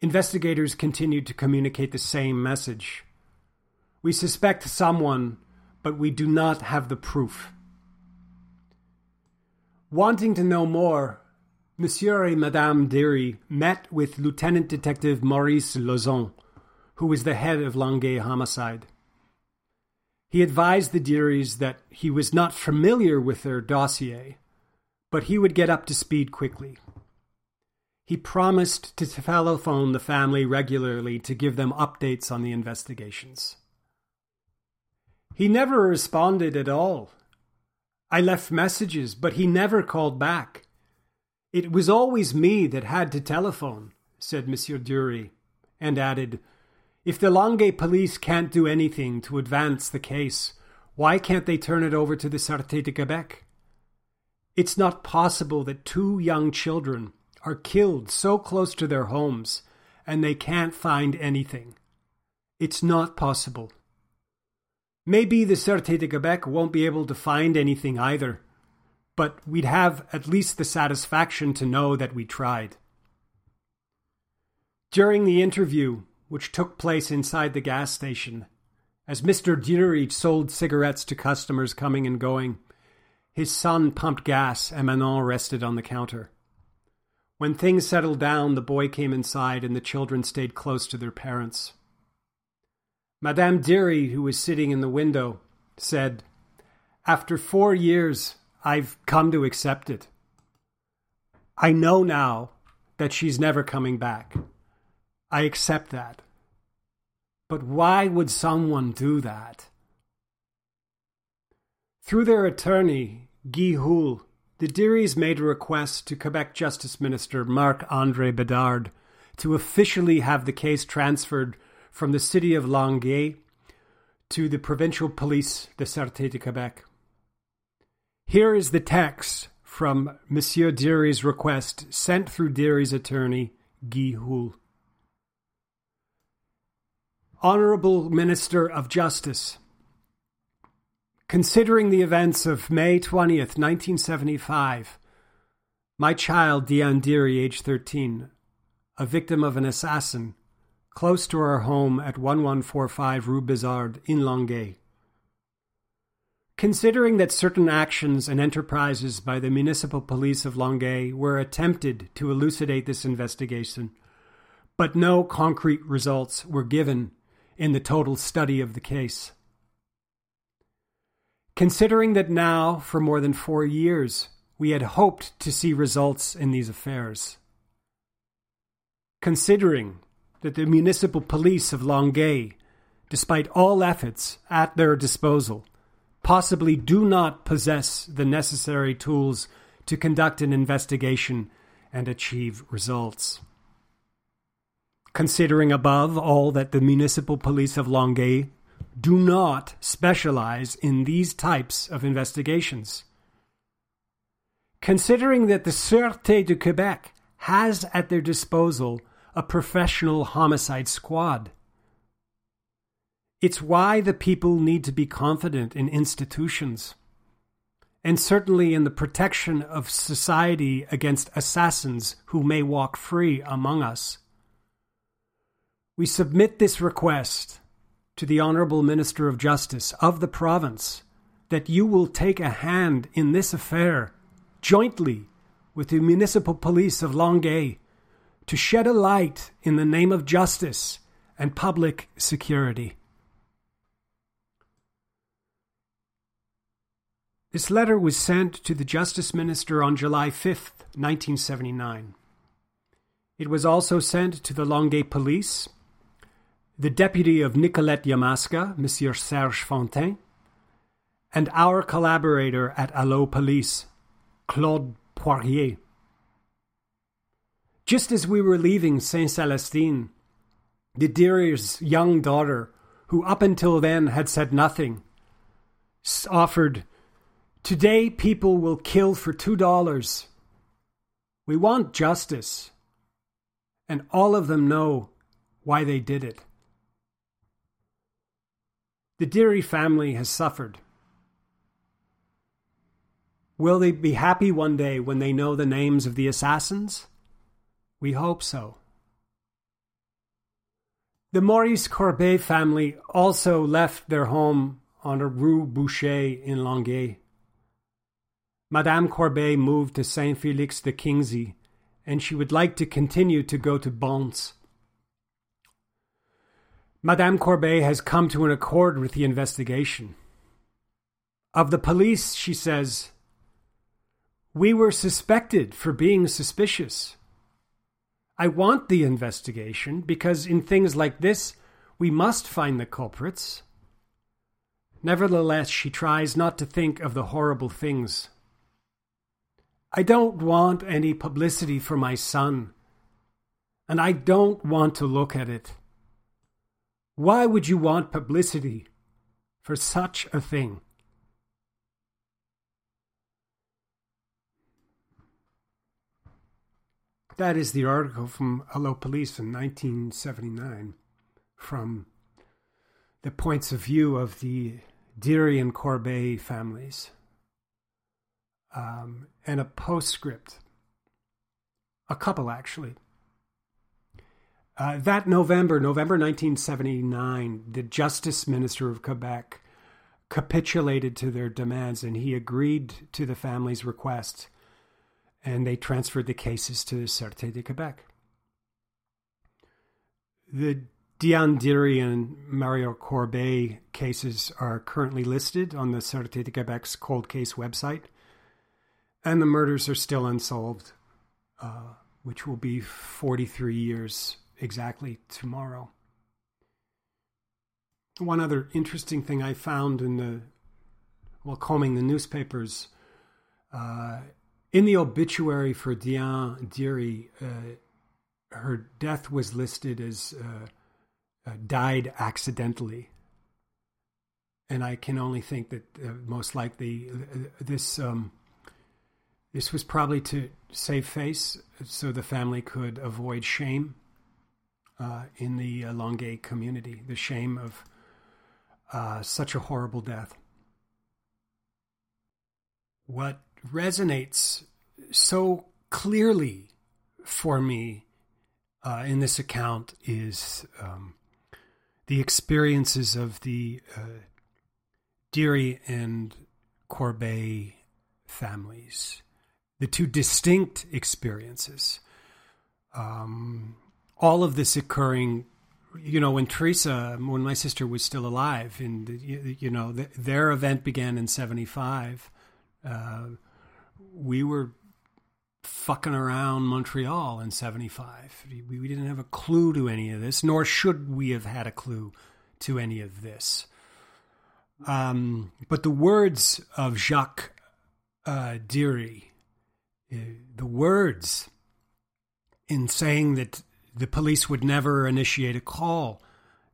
Investigators continued to communicate the same message. We suspect someone, but we do not have the proof. Wanting to know more, Monsieur and Madame Dery met with Lieutenant Detective Maurice Lauzon, who was the head of Longueuil homicide. He advised the Derys that he was not familiar with their dossier, but he would get up to speed quickly. He promised to telephone the family regularly to give them updates on the investigations. He never responded at all. I left messages, but he never called back. It was always me that had to telephone, said Monsieur Dery, and added, If the Longueuil police can't do anything to advance the case, why can't they turn it over to the Sûreté de Quebec? It's not possible that two young children are killed so close to their homes and they can't find anything. It's not possible. Maybe the Sûreté de Quebec won't be able to find anything either, but we'd have at least the satisfaction to know that we tried. During the interview, which took place inside the gas station, as Mr. Dery sold cigarettes to customers coming and going, his son pumped gas and Manon rested on the counter. When things settled down, the boy came inside and the children stayed close to their parents. Madame Dery, who was sitting in the window, said, After four years, I've come to accept it. I know now that she's never coming back. I accept that. But why would someone do that? Through their attorney, Guy Houle, the Derys made a request to Quebec Justice Minister Marc Andre Bedard to officially have the case transferred from the city of Longueuil to the provincial police, the Sûreté de Quebec. Here is the text from Monsieur Dery's request sent through Dery's attorney, Guy Houle. Honorable Minister of Justice, considering the events of May 20th, 1975, my child, Diane Dery, age 13, a victim of an assassin, close to our home at 1145 Rue Bizard in Longueuil. Considering that certain actions and enterprises by the municipal police of Longueuil were attempted to elucidate this investigation, but no concrete results were given in the total study of the case. Considering that now, for more than four years, we had hoped to see results in these affairs. Considering that the municipal police of Longueuil, despite all efforts at their disposal, possibly do not possess the necessary tools to conduct an investigation and achieve results. Considering above all that the municipal police of Longueuil do not specialize in these types of investigations. Considering that the Sûreté de Quebec has at their disposal a professional homicide squad. It's why the people need to be confident in institutions, and certainly in the protection of society against assassins who may walk free among us. We submit this request to the Honourable Minister of Justice of the province that you will take a hand in this affair jointly with the municipal police of Longueuil to shed a light in the name of justice and public security. This letter was sent to the Justice Minister on July 5th, 1979. It was also sent to the Longueuil Police the deputy of Nicolet Yamaska, Monsieur Serge Fontaine, and our collaborator at Allo Police, Claude Poirier. Just as we were leaving Saint Celestin, the Derys' young daughter, who up until then had said nothing, offered, Today people will kill for two dollars. We want justice. And all of them know why they did it. The Dery family has suffered. Will they be happy one day when they know the names of the assassins? We hope so. The Maurice Corbeil family also left their home on Rue Boucher in Longueuil. Madame Corbeil moved to Saint Felix de Kingsey, and she would like to continue to go to Bons. Madame Corbeil has come to an accord with the investigation. Of the police, she says, We were suspected for being suspicious. I want the investigation because in things like this, we must find the culprits. Nevertheless, she tries not to think of the horrible things. I don't want any publicity for my son and I don't want to look at it. Why would you want publicity for such a thing? That is the article from Allo Police in 1979 from the points of view of the Dery and Corbeil families. Um, and a postscript, a couple actually. Uh, that November, November 1979, the Justice Minister of Quebec capitulated to their demands and he agreed to the family's request and they transferred the cases to the Sûreté de Quebec. The Dery and Mario Corbeil cases are currently listed on the Sûreté de Quebec's cold case website, and the murders are still unsolved, uh, which will be 43 years exactly tomorrow. One other interesting thing I found in the while combing the newspapers uh, in the obituary for Diane Dery, uh, her death was listed as uh, uh, died accidentally. And I can only think that uh, most likely uh, this um, this was probably to save face, so the family could avoid shame uh, in the Longueuil community, the shame of such a horrible death. What resonates so clearly for me uh, in this account is um, the experiences of the uh, Dery and Corbeil families, the two distinct experiences. Um, all of this occurring, you know, when Theresa, when my sister was still alive, and you know, the, their event began in '75 uh, we were fucking around Montreal in 75. We, didn't have a clue to any of this, nor should we have had a clue to any of this. Um, but the words of Jacques uh, uh, the words in saying that the police would never initiate a call,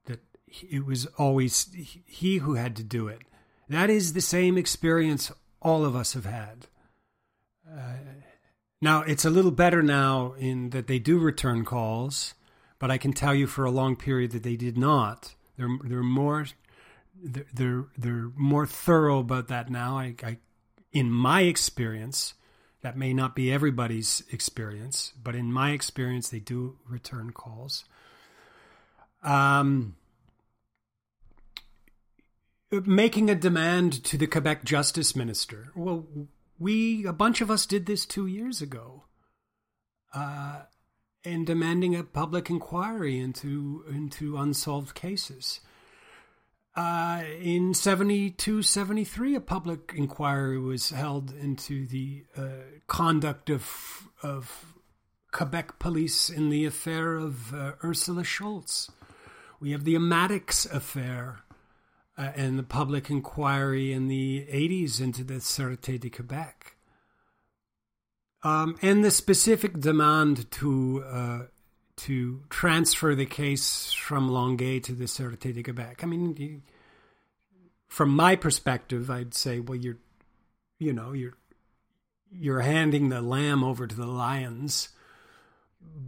that it was always he who had to do it. That is the same experience all of us have had. Now it's a little better now in that they do return calls, but I can tell you for a long period that they did not. They're they're more they're, they're more thorough about that now. I, I in my experience, that may not be everybody's experience, but in my experience, they do return calls. Um, making a demand to the Quebec Justice Minister. Well, we, a bunch of us did this two years ago. Uh, and demanding a public inquiry into into unsolved cases. Uh, in 72 73, a public inquiry was held into the uh, conduct of, of Quebec police in the affair of uh, Ursula Schultz. We have the Matticks affair uh, and the public inquiry in the 80s into the Sûreté de Quebec. Um, and the specific demand to uh, to transfer the case from Longueuil to the Sûreté de Quebec. I mean, you, from my perspective, I'd say, well, you're, you know, you're you're handing the lamb over to the lions,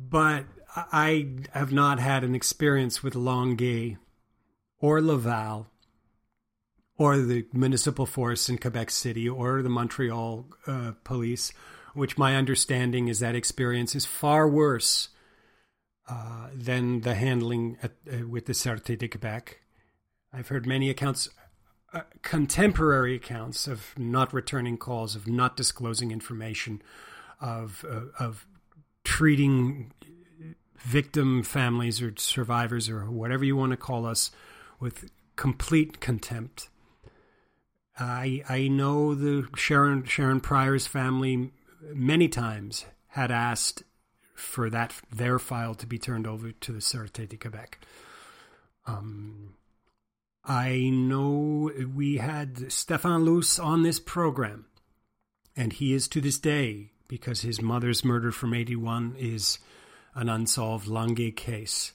but I have not had an experience with Longueuil or Laval or the municipal force in Quebec City or the Montreal uh, police, which my understanding is that experience is far worse uh, than the handling at, uh, with the Sûreté de Quebec. I've heard many accounts, uh, contemporary accounts of not returning calls, of not disclosing information, of uh, of treating victim families or survivors or whatever you want to call us with complete contempt I I know the Sharron Sharron Prior's family many times had asked for that their file to be turned over to the Sûreté de Quebec. Um, I know we had Stéphane Luce on this program, and he is to this day because his mother's murder from '81 is an unsolved Lange case,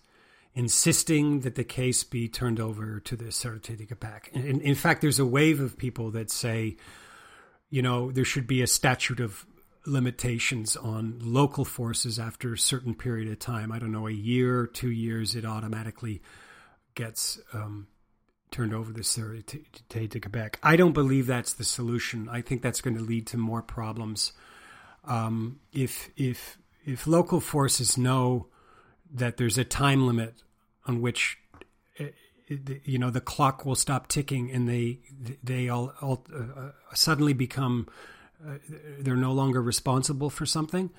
insisting that the case be turned over to the Sûreté de Québec. In, in fact, there's a wave of people that say, you know, there should be a statute of limitations on local forces after a certain period of time. I don't know, a year, two years, it automatically gets um, turned over to Sûreté de Quebec. I don't believe that's the solution. I think that's going to lead to more problems. Um, if if if local forces know that there's a time limit on which eh, you know the clock will stop ticking and they they all, all uh, suddenly become uh, they're no longer responsible for something.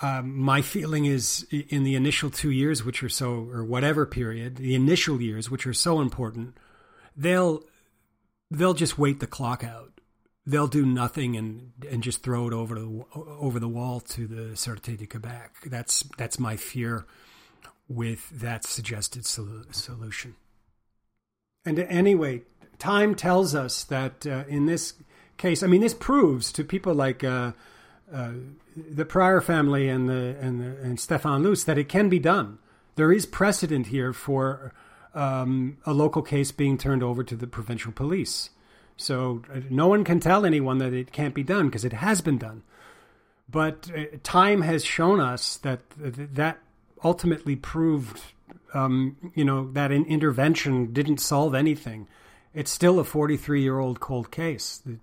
Um, my feeling is in the initial two years which are so or whatever period the initial years which are so important they'll they'll just wait the clock out. They'll do nothing and and just throw it over the over the wall to the Sûreté de Quebec. That's that's my fear with that suggested sol- solution. And anyway, time tells us that uh, in this case, I mean, this proves to people like uh, uh, the Prior family and the and the, and Stéphane Luce that it can be done. There is precedent here for um, a local case being turned over to the provincial police. So uh, no one can tell anyone that it can't be done because it has been done. But uh, time has shown us that that ultimately proved, um, you know, that an intervention didn't solve anything. It's still a 43 year old cold case. The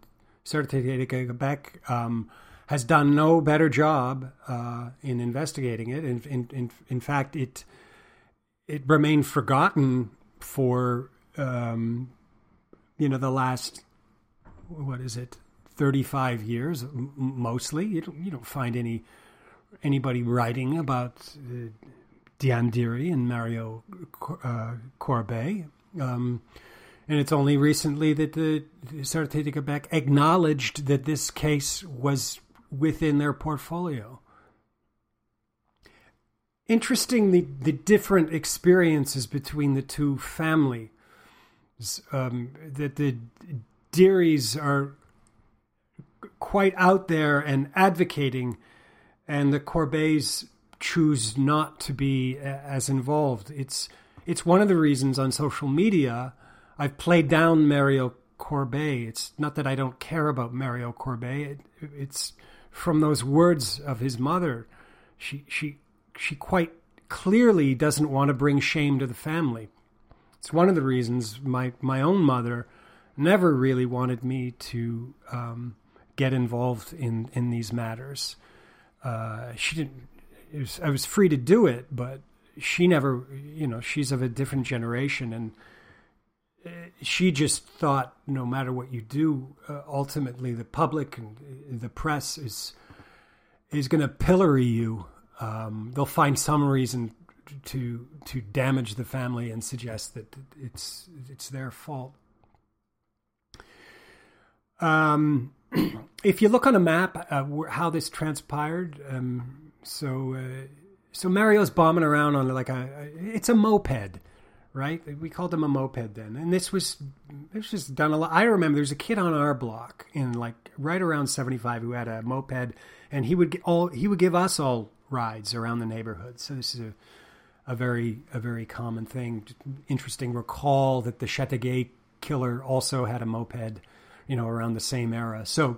Sûreté de Quebec um, has done no better job uh, in investigating it. In, in, in, in, fact, it it remained forgotten for um, you know the last what is it 35 years mostly you don't, you don't find any anybody writing about uh, Diane Dery and Mario uh, Corbeil um, and it's only recently that the Sûreté de Quebec acknowledged that this case was within their portfolio. Interesting the, the different experiences between the two families um, that the Derys are quite out there and advocating, and the Corbeils choose not to be as involved. It's it's one of the reasons on social media I've played down Mario Corbeil. It's not that I don't care about Mario Corbeil. It, it's from those words of his mother. She she she quite clearly doesn't want to bring shame to the family. It's one of the reasons my my own mother never really wanted me to um, get involved in in these matters. Uh, she didn't. Was, I was free to do it, but she never. You know, she's of a different generation, and uh, she just thought no matter what you do, uh, ultimately the public and uh, the press is is going to pillory you. Um, they'll find some reason to to damage the family and suggest that it's it's their fault. Um, if you look on a map, uh, how this transpired, um, so uh, so Mario's bombing around on like a it's a moped, right? We called him a moped then, and this was this was done a lot. I remember there's a kid on our block in like right around seventy five who had a moped, and he would all he would give us all rides around the neighborhood. So this is a a very a very common thing. Interesting. Recall that the Châteauguay killer also had a moped, you know, around the same era. So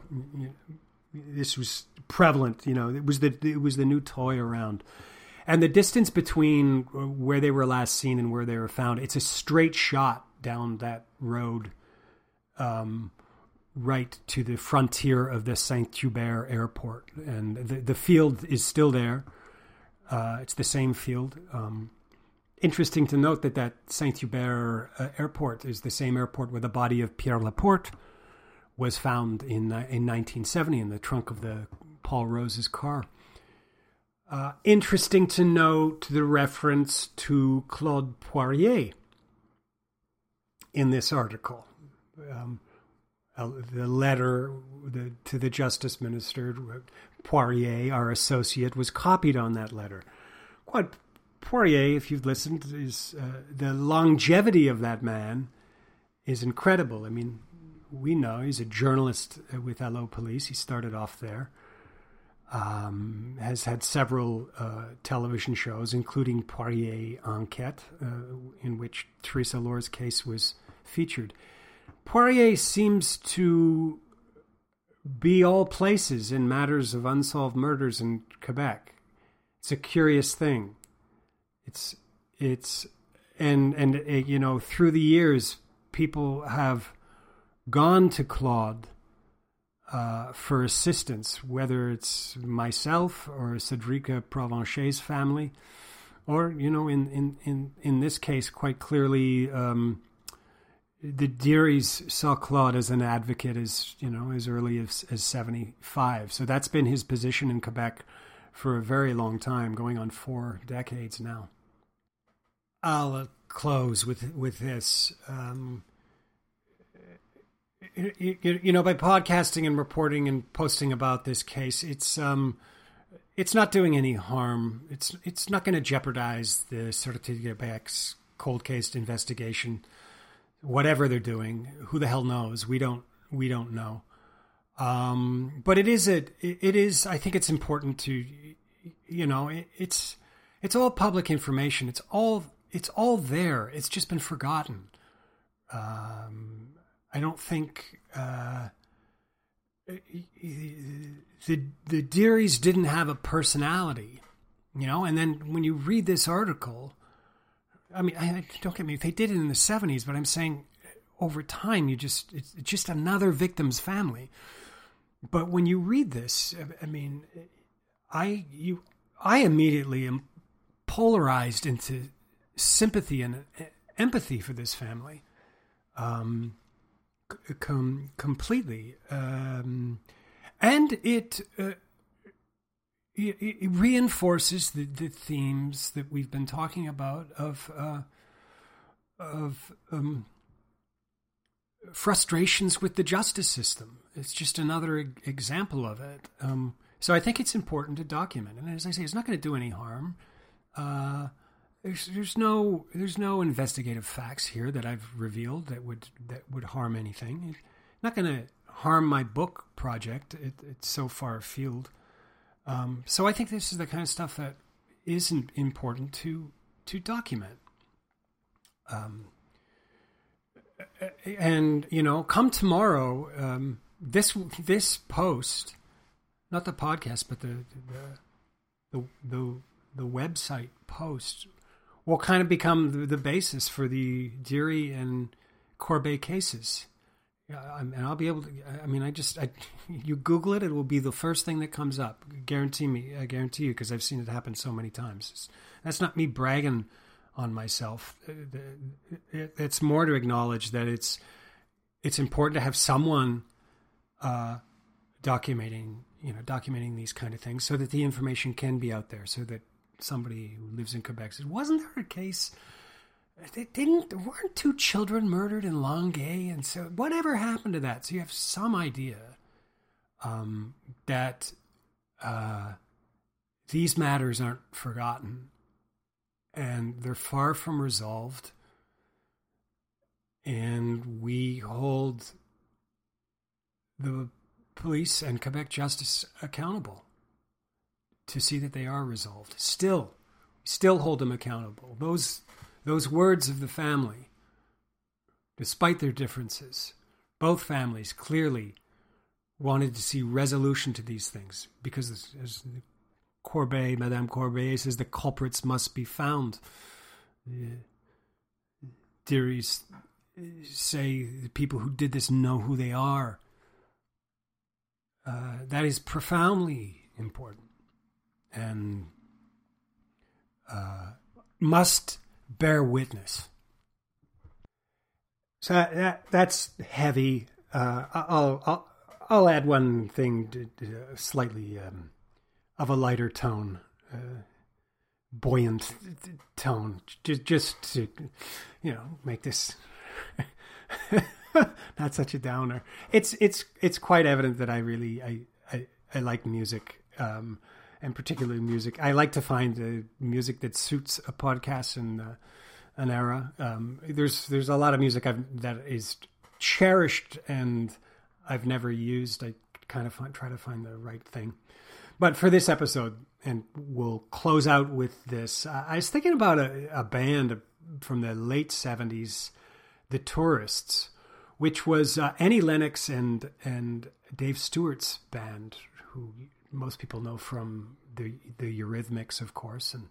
this was prevalent. You know, it was the it was the new toy around. And the distance between where they were last seen and where they were found, it's a straight shot down that road, um, right to the frontier of the Saint Hubert airport. And the, the field is still there. Uh, it's the same field. Um, interesting to note that that Saint Hubert uh, airport is the same airport where the body of Pierre Laporte was found in uh, in 1970 in the trunk of the Paul Rose's car. Uh, interesting to note the reference to Claude Poirier in this article. Um, the letter the, to the justice minister Poirier, our associate, was copied on that letter. What Poirier, if you've listened, is uh, the longevity of that man is incredible. I mean, we know he's a journalist with Allo Police. He started off there. Um, has had several uh, television shows, including Poirier Enquête, uh, in which Theresa Allore's case was featured. Poirier seems to be all places in matters of unsolved murders in Quebec. It's a curious thing. It's it's and and uh, you know through the years people have gone to Claude uh, for assistance, whether it's myself or Cédrika Provencher's family, or you know, in in in in this case, quite clearly, um, the Derys saw Claude as an advocate as you know as early as as seventy five. So that's been his position in Quebec for a very long time, going on four decades now. I'll close with with this. Um, you, you, know, by podcasting and reporting and posting about this case, it's um, it's not doing any harm. It's it's not going to jeopardize the de Québec's cold case investigation. Whatever they're doing, who the hell knows? We don't we don't know. Um, but it is a it is. I think it's important to, you know, it, it's it's all public information. It's all it's all there. It's just been forgotten. Um, I don't think uh, the the Derys didn't have a personality, you know. And then when you read this article, I mean, I, don't get me. They did it in the seventies, but I'm saying over time, you just it's just another victim's family. But when you read this, I mean, I you I immediately am polarized into sympathy and empathy for this family. Um, com- completely, um, and it, uh, it, it reinforces the, the themes that we've been talking about of uh, of um, frustrations with the justice system. It's just another example of it. Um, so I think it's important to document, and as I say, it's not going to do any harm. Uh, there's there's no there's no investigative facts here that I've revealed that would that would harm anything. It's not going to harm my book project. It, it's so far afield. Um, so I think this is the kind of stuff that isn't important to to document. Um, and you know, come tomorrow. Um, this this post, not the podcast, but the the the the, the website post will kind of become the, the basis for the Dery and Corbeil cases. and I'll be able to. I mean, I just I, (laughs) you Google it, it will be the first thing that comes up. Guarantee me, I guarantee you, because I've seen it happen so many times. It's, that's not me bragging on myself. It's more to acknowledge that it's it's important to have someone uh, documenting, you know, documenting these kind of things, so that the information can be out there, so that somebody who lives in Quebec said, "Wasn't there a case? They didn't. There weren't two children murdered in Longueuil, and so whatever happened to that?" So you have some idea um, that uh, these matters aren't forgotten, and they're far from resolved, and we hold the police and Quebec justice accountable to see that they are resolved. Still, still hold them accountable. Those, those words of the family, despite their differences, both families clearly wanted to see resolution to these things because, as, Corbeil, Madame Corbeil says, the culprits must be found. Derys say the people who did this know who they are. Uh, that is profoundly important and uh, must bear witness. So that that's heavy. Uh, I'll, I'll I'll add one thing to, to slightly um, of a lighter tone, uh, buoyant tone, just just to you know make this (laughs) not such a downer. It's it's it's quite evident that I really I I, I like music. Um, and particularly music. I like to find the music that suits a podcast and uh, an era. Um, there's there's a lot of music I've, that is cherished and I've never used. I kind of find, try to find the right thing. but for this episode, and we'll close out with this. I was thinking about a, a band from the late '70s, the Tourists, which was uh, Annie Lennox and and Dave Stewart's band, who most people know from the the Eurythmics, of course, and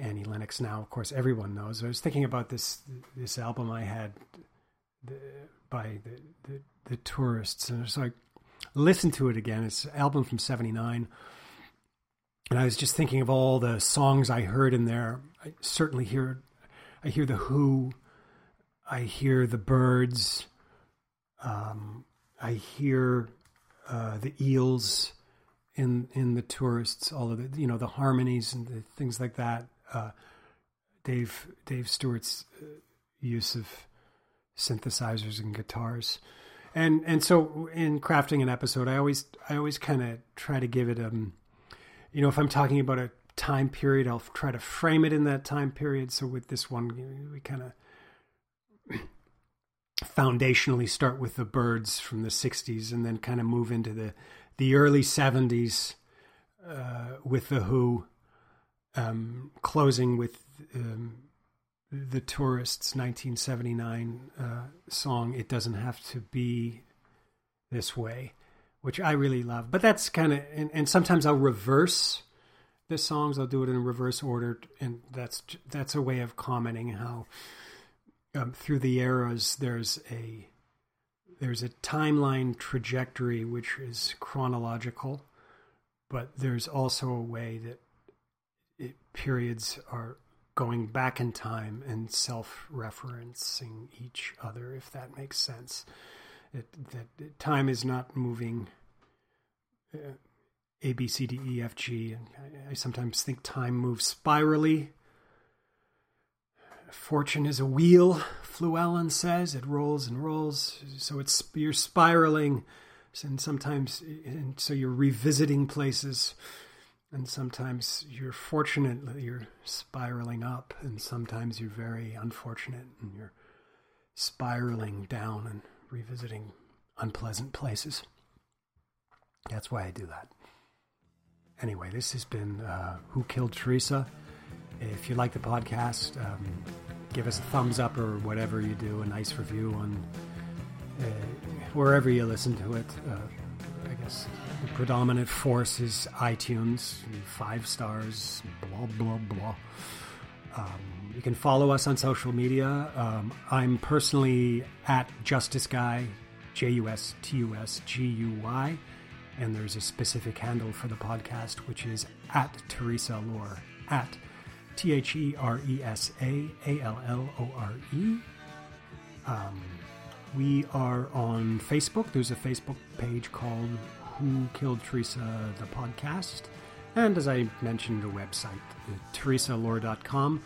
Annie Lennox now, of course, everyone knows. I was thinking about this this album I had the, by the, the, the Tourists, and so I listened to it again. It's an album from '79, and I was just thinking of all the songs I heard in there. I certainly hear I hear the Who, I hear the Byrds, um, I hear uh, the Eels in in the tourists, all of the you know the harmonies and the things like that. Uh, Dave Dave Stewart's uh, use of synthesizers and guitars, and and so in crafting an episode, I always I always kind of try to give it um, you know, if I'm talking about a time period, I'll try to frame it in that time period. So with this one, we kind of foundationally start with the Byrds from the 60s and then kind of move into the the early 70s uh, with The Who, um, closing with um, the Tourists' 1979 uh, song, It Doesn't Have to Be This Way, which I really love. But that's kind of, and, and sometimes I'll reverse the songs, I'll do it in reverse order, and that's that's a way of commenting how um, through the eras there's a there's a timeline trajectory which is chronological, but there's also a way that it, periods are going back in time and self-referencing each other, if that makes sense. It, that time is not moving uh, A, B, C, D, E, F, G, and I, I sometimes think time moves spirally Fortune is a wheel, Fluellen says. It rolls and rolls, so it's you're spiraling, and sometimes, and so you're revisiting places, and sometimes you're fortunate that you're spiraling up, and sometimes you're very unfortunate and you're spiraling down and revisiting unpleasant places. That's why I do that. Anyway, this has been uh, Who Killed Theresa. If you like the podcast, um, give us a thumbs up or whatever you do, a nice review on uh, wherever you listen to it. Uh, I guess the predominant force is iTunes, five stars, blah, blah, blah. Um, you can follow us on social media. Um, I'm personally at Justice Guy, J U S T U S G U Y, and there's a specific handle for the podcast, which is at Theresa Allore, at T H E R E S A A L L O R E. Um, we are on Facebook. There's a Facebook page called Who Killed Theresa, the podcast. And as I mentioned, a website, theresaallore.com.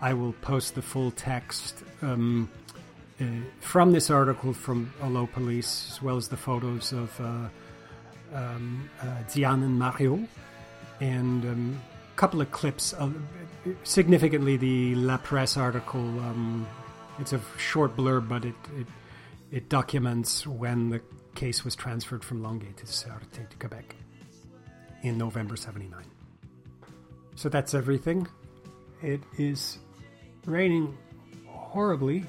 I will post the full text um, uh, from this article from Allo Police, as well as the photos of uh, um, uh, Diane and Mario, and um, couple of clips of significantly the La Presse article. Um, it's a short blurb, but it, it it documents when the case was transferred from Longueuil to Sûreté to Quebec in November '79. So that's everything. It is raining horribly.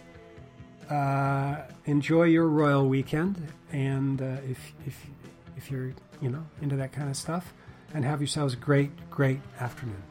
Uh, enjoy your royal weekend, and uh, if if if you're you know into that kind of stuff, and have yourselves a great great afternoon.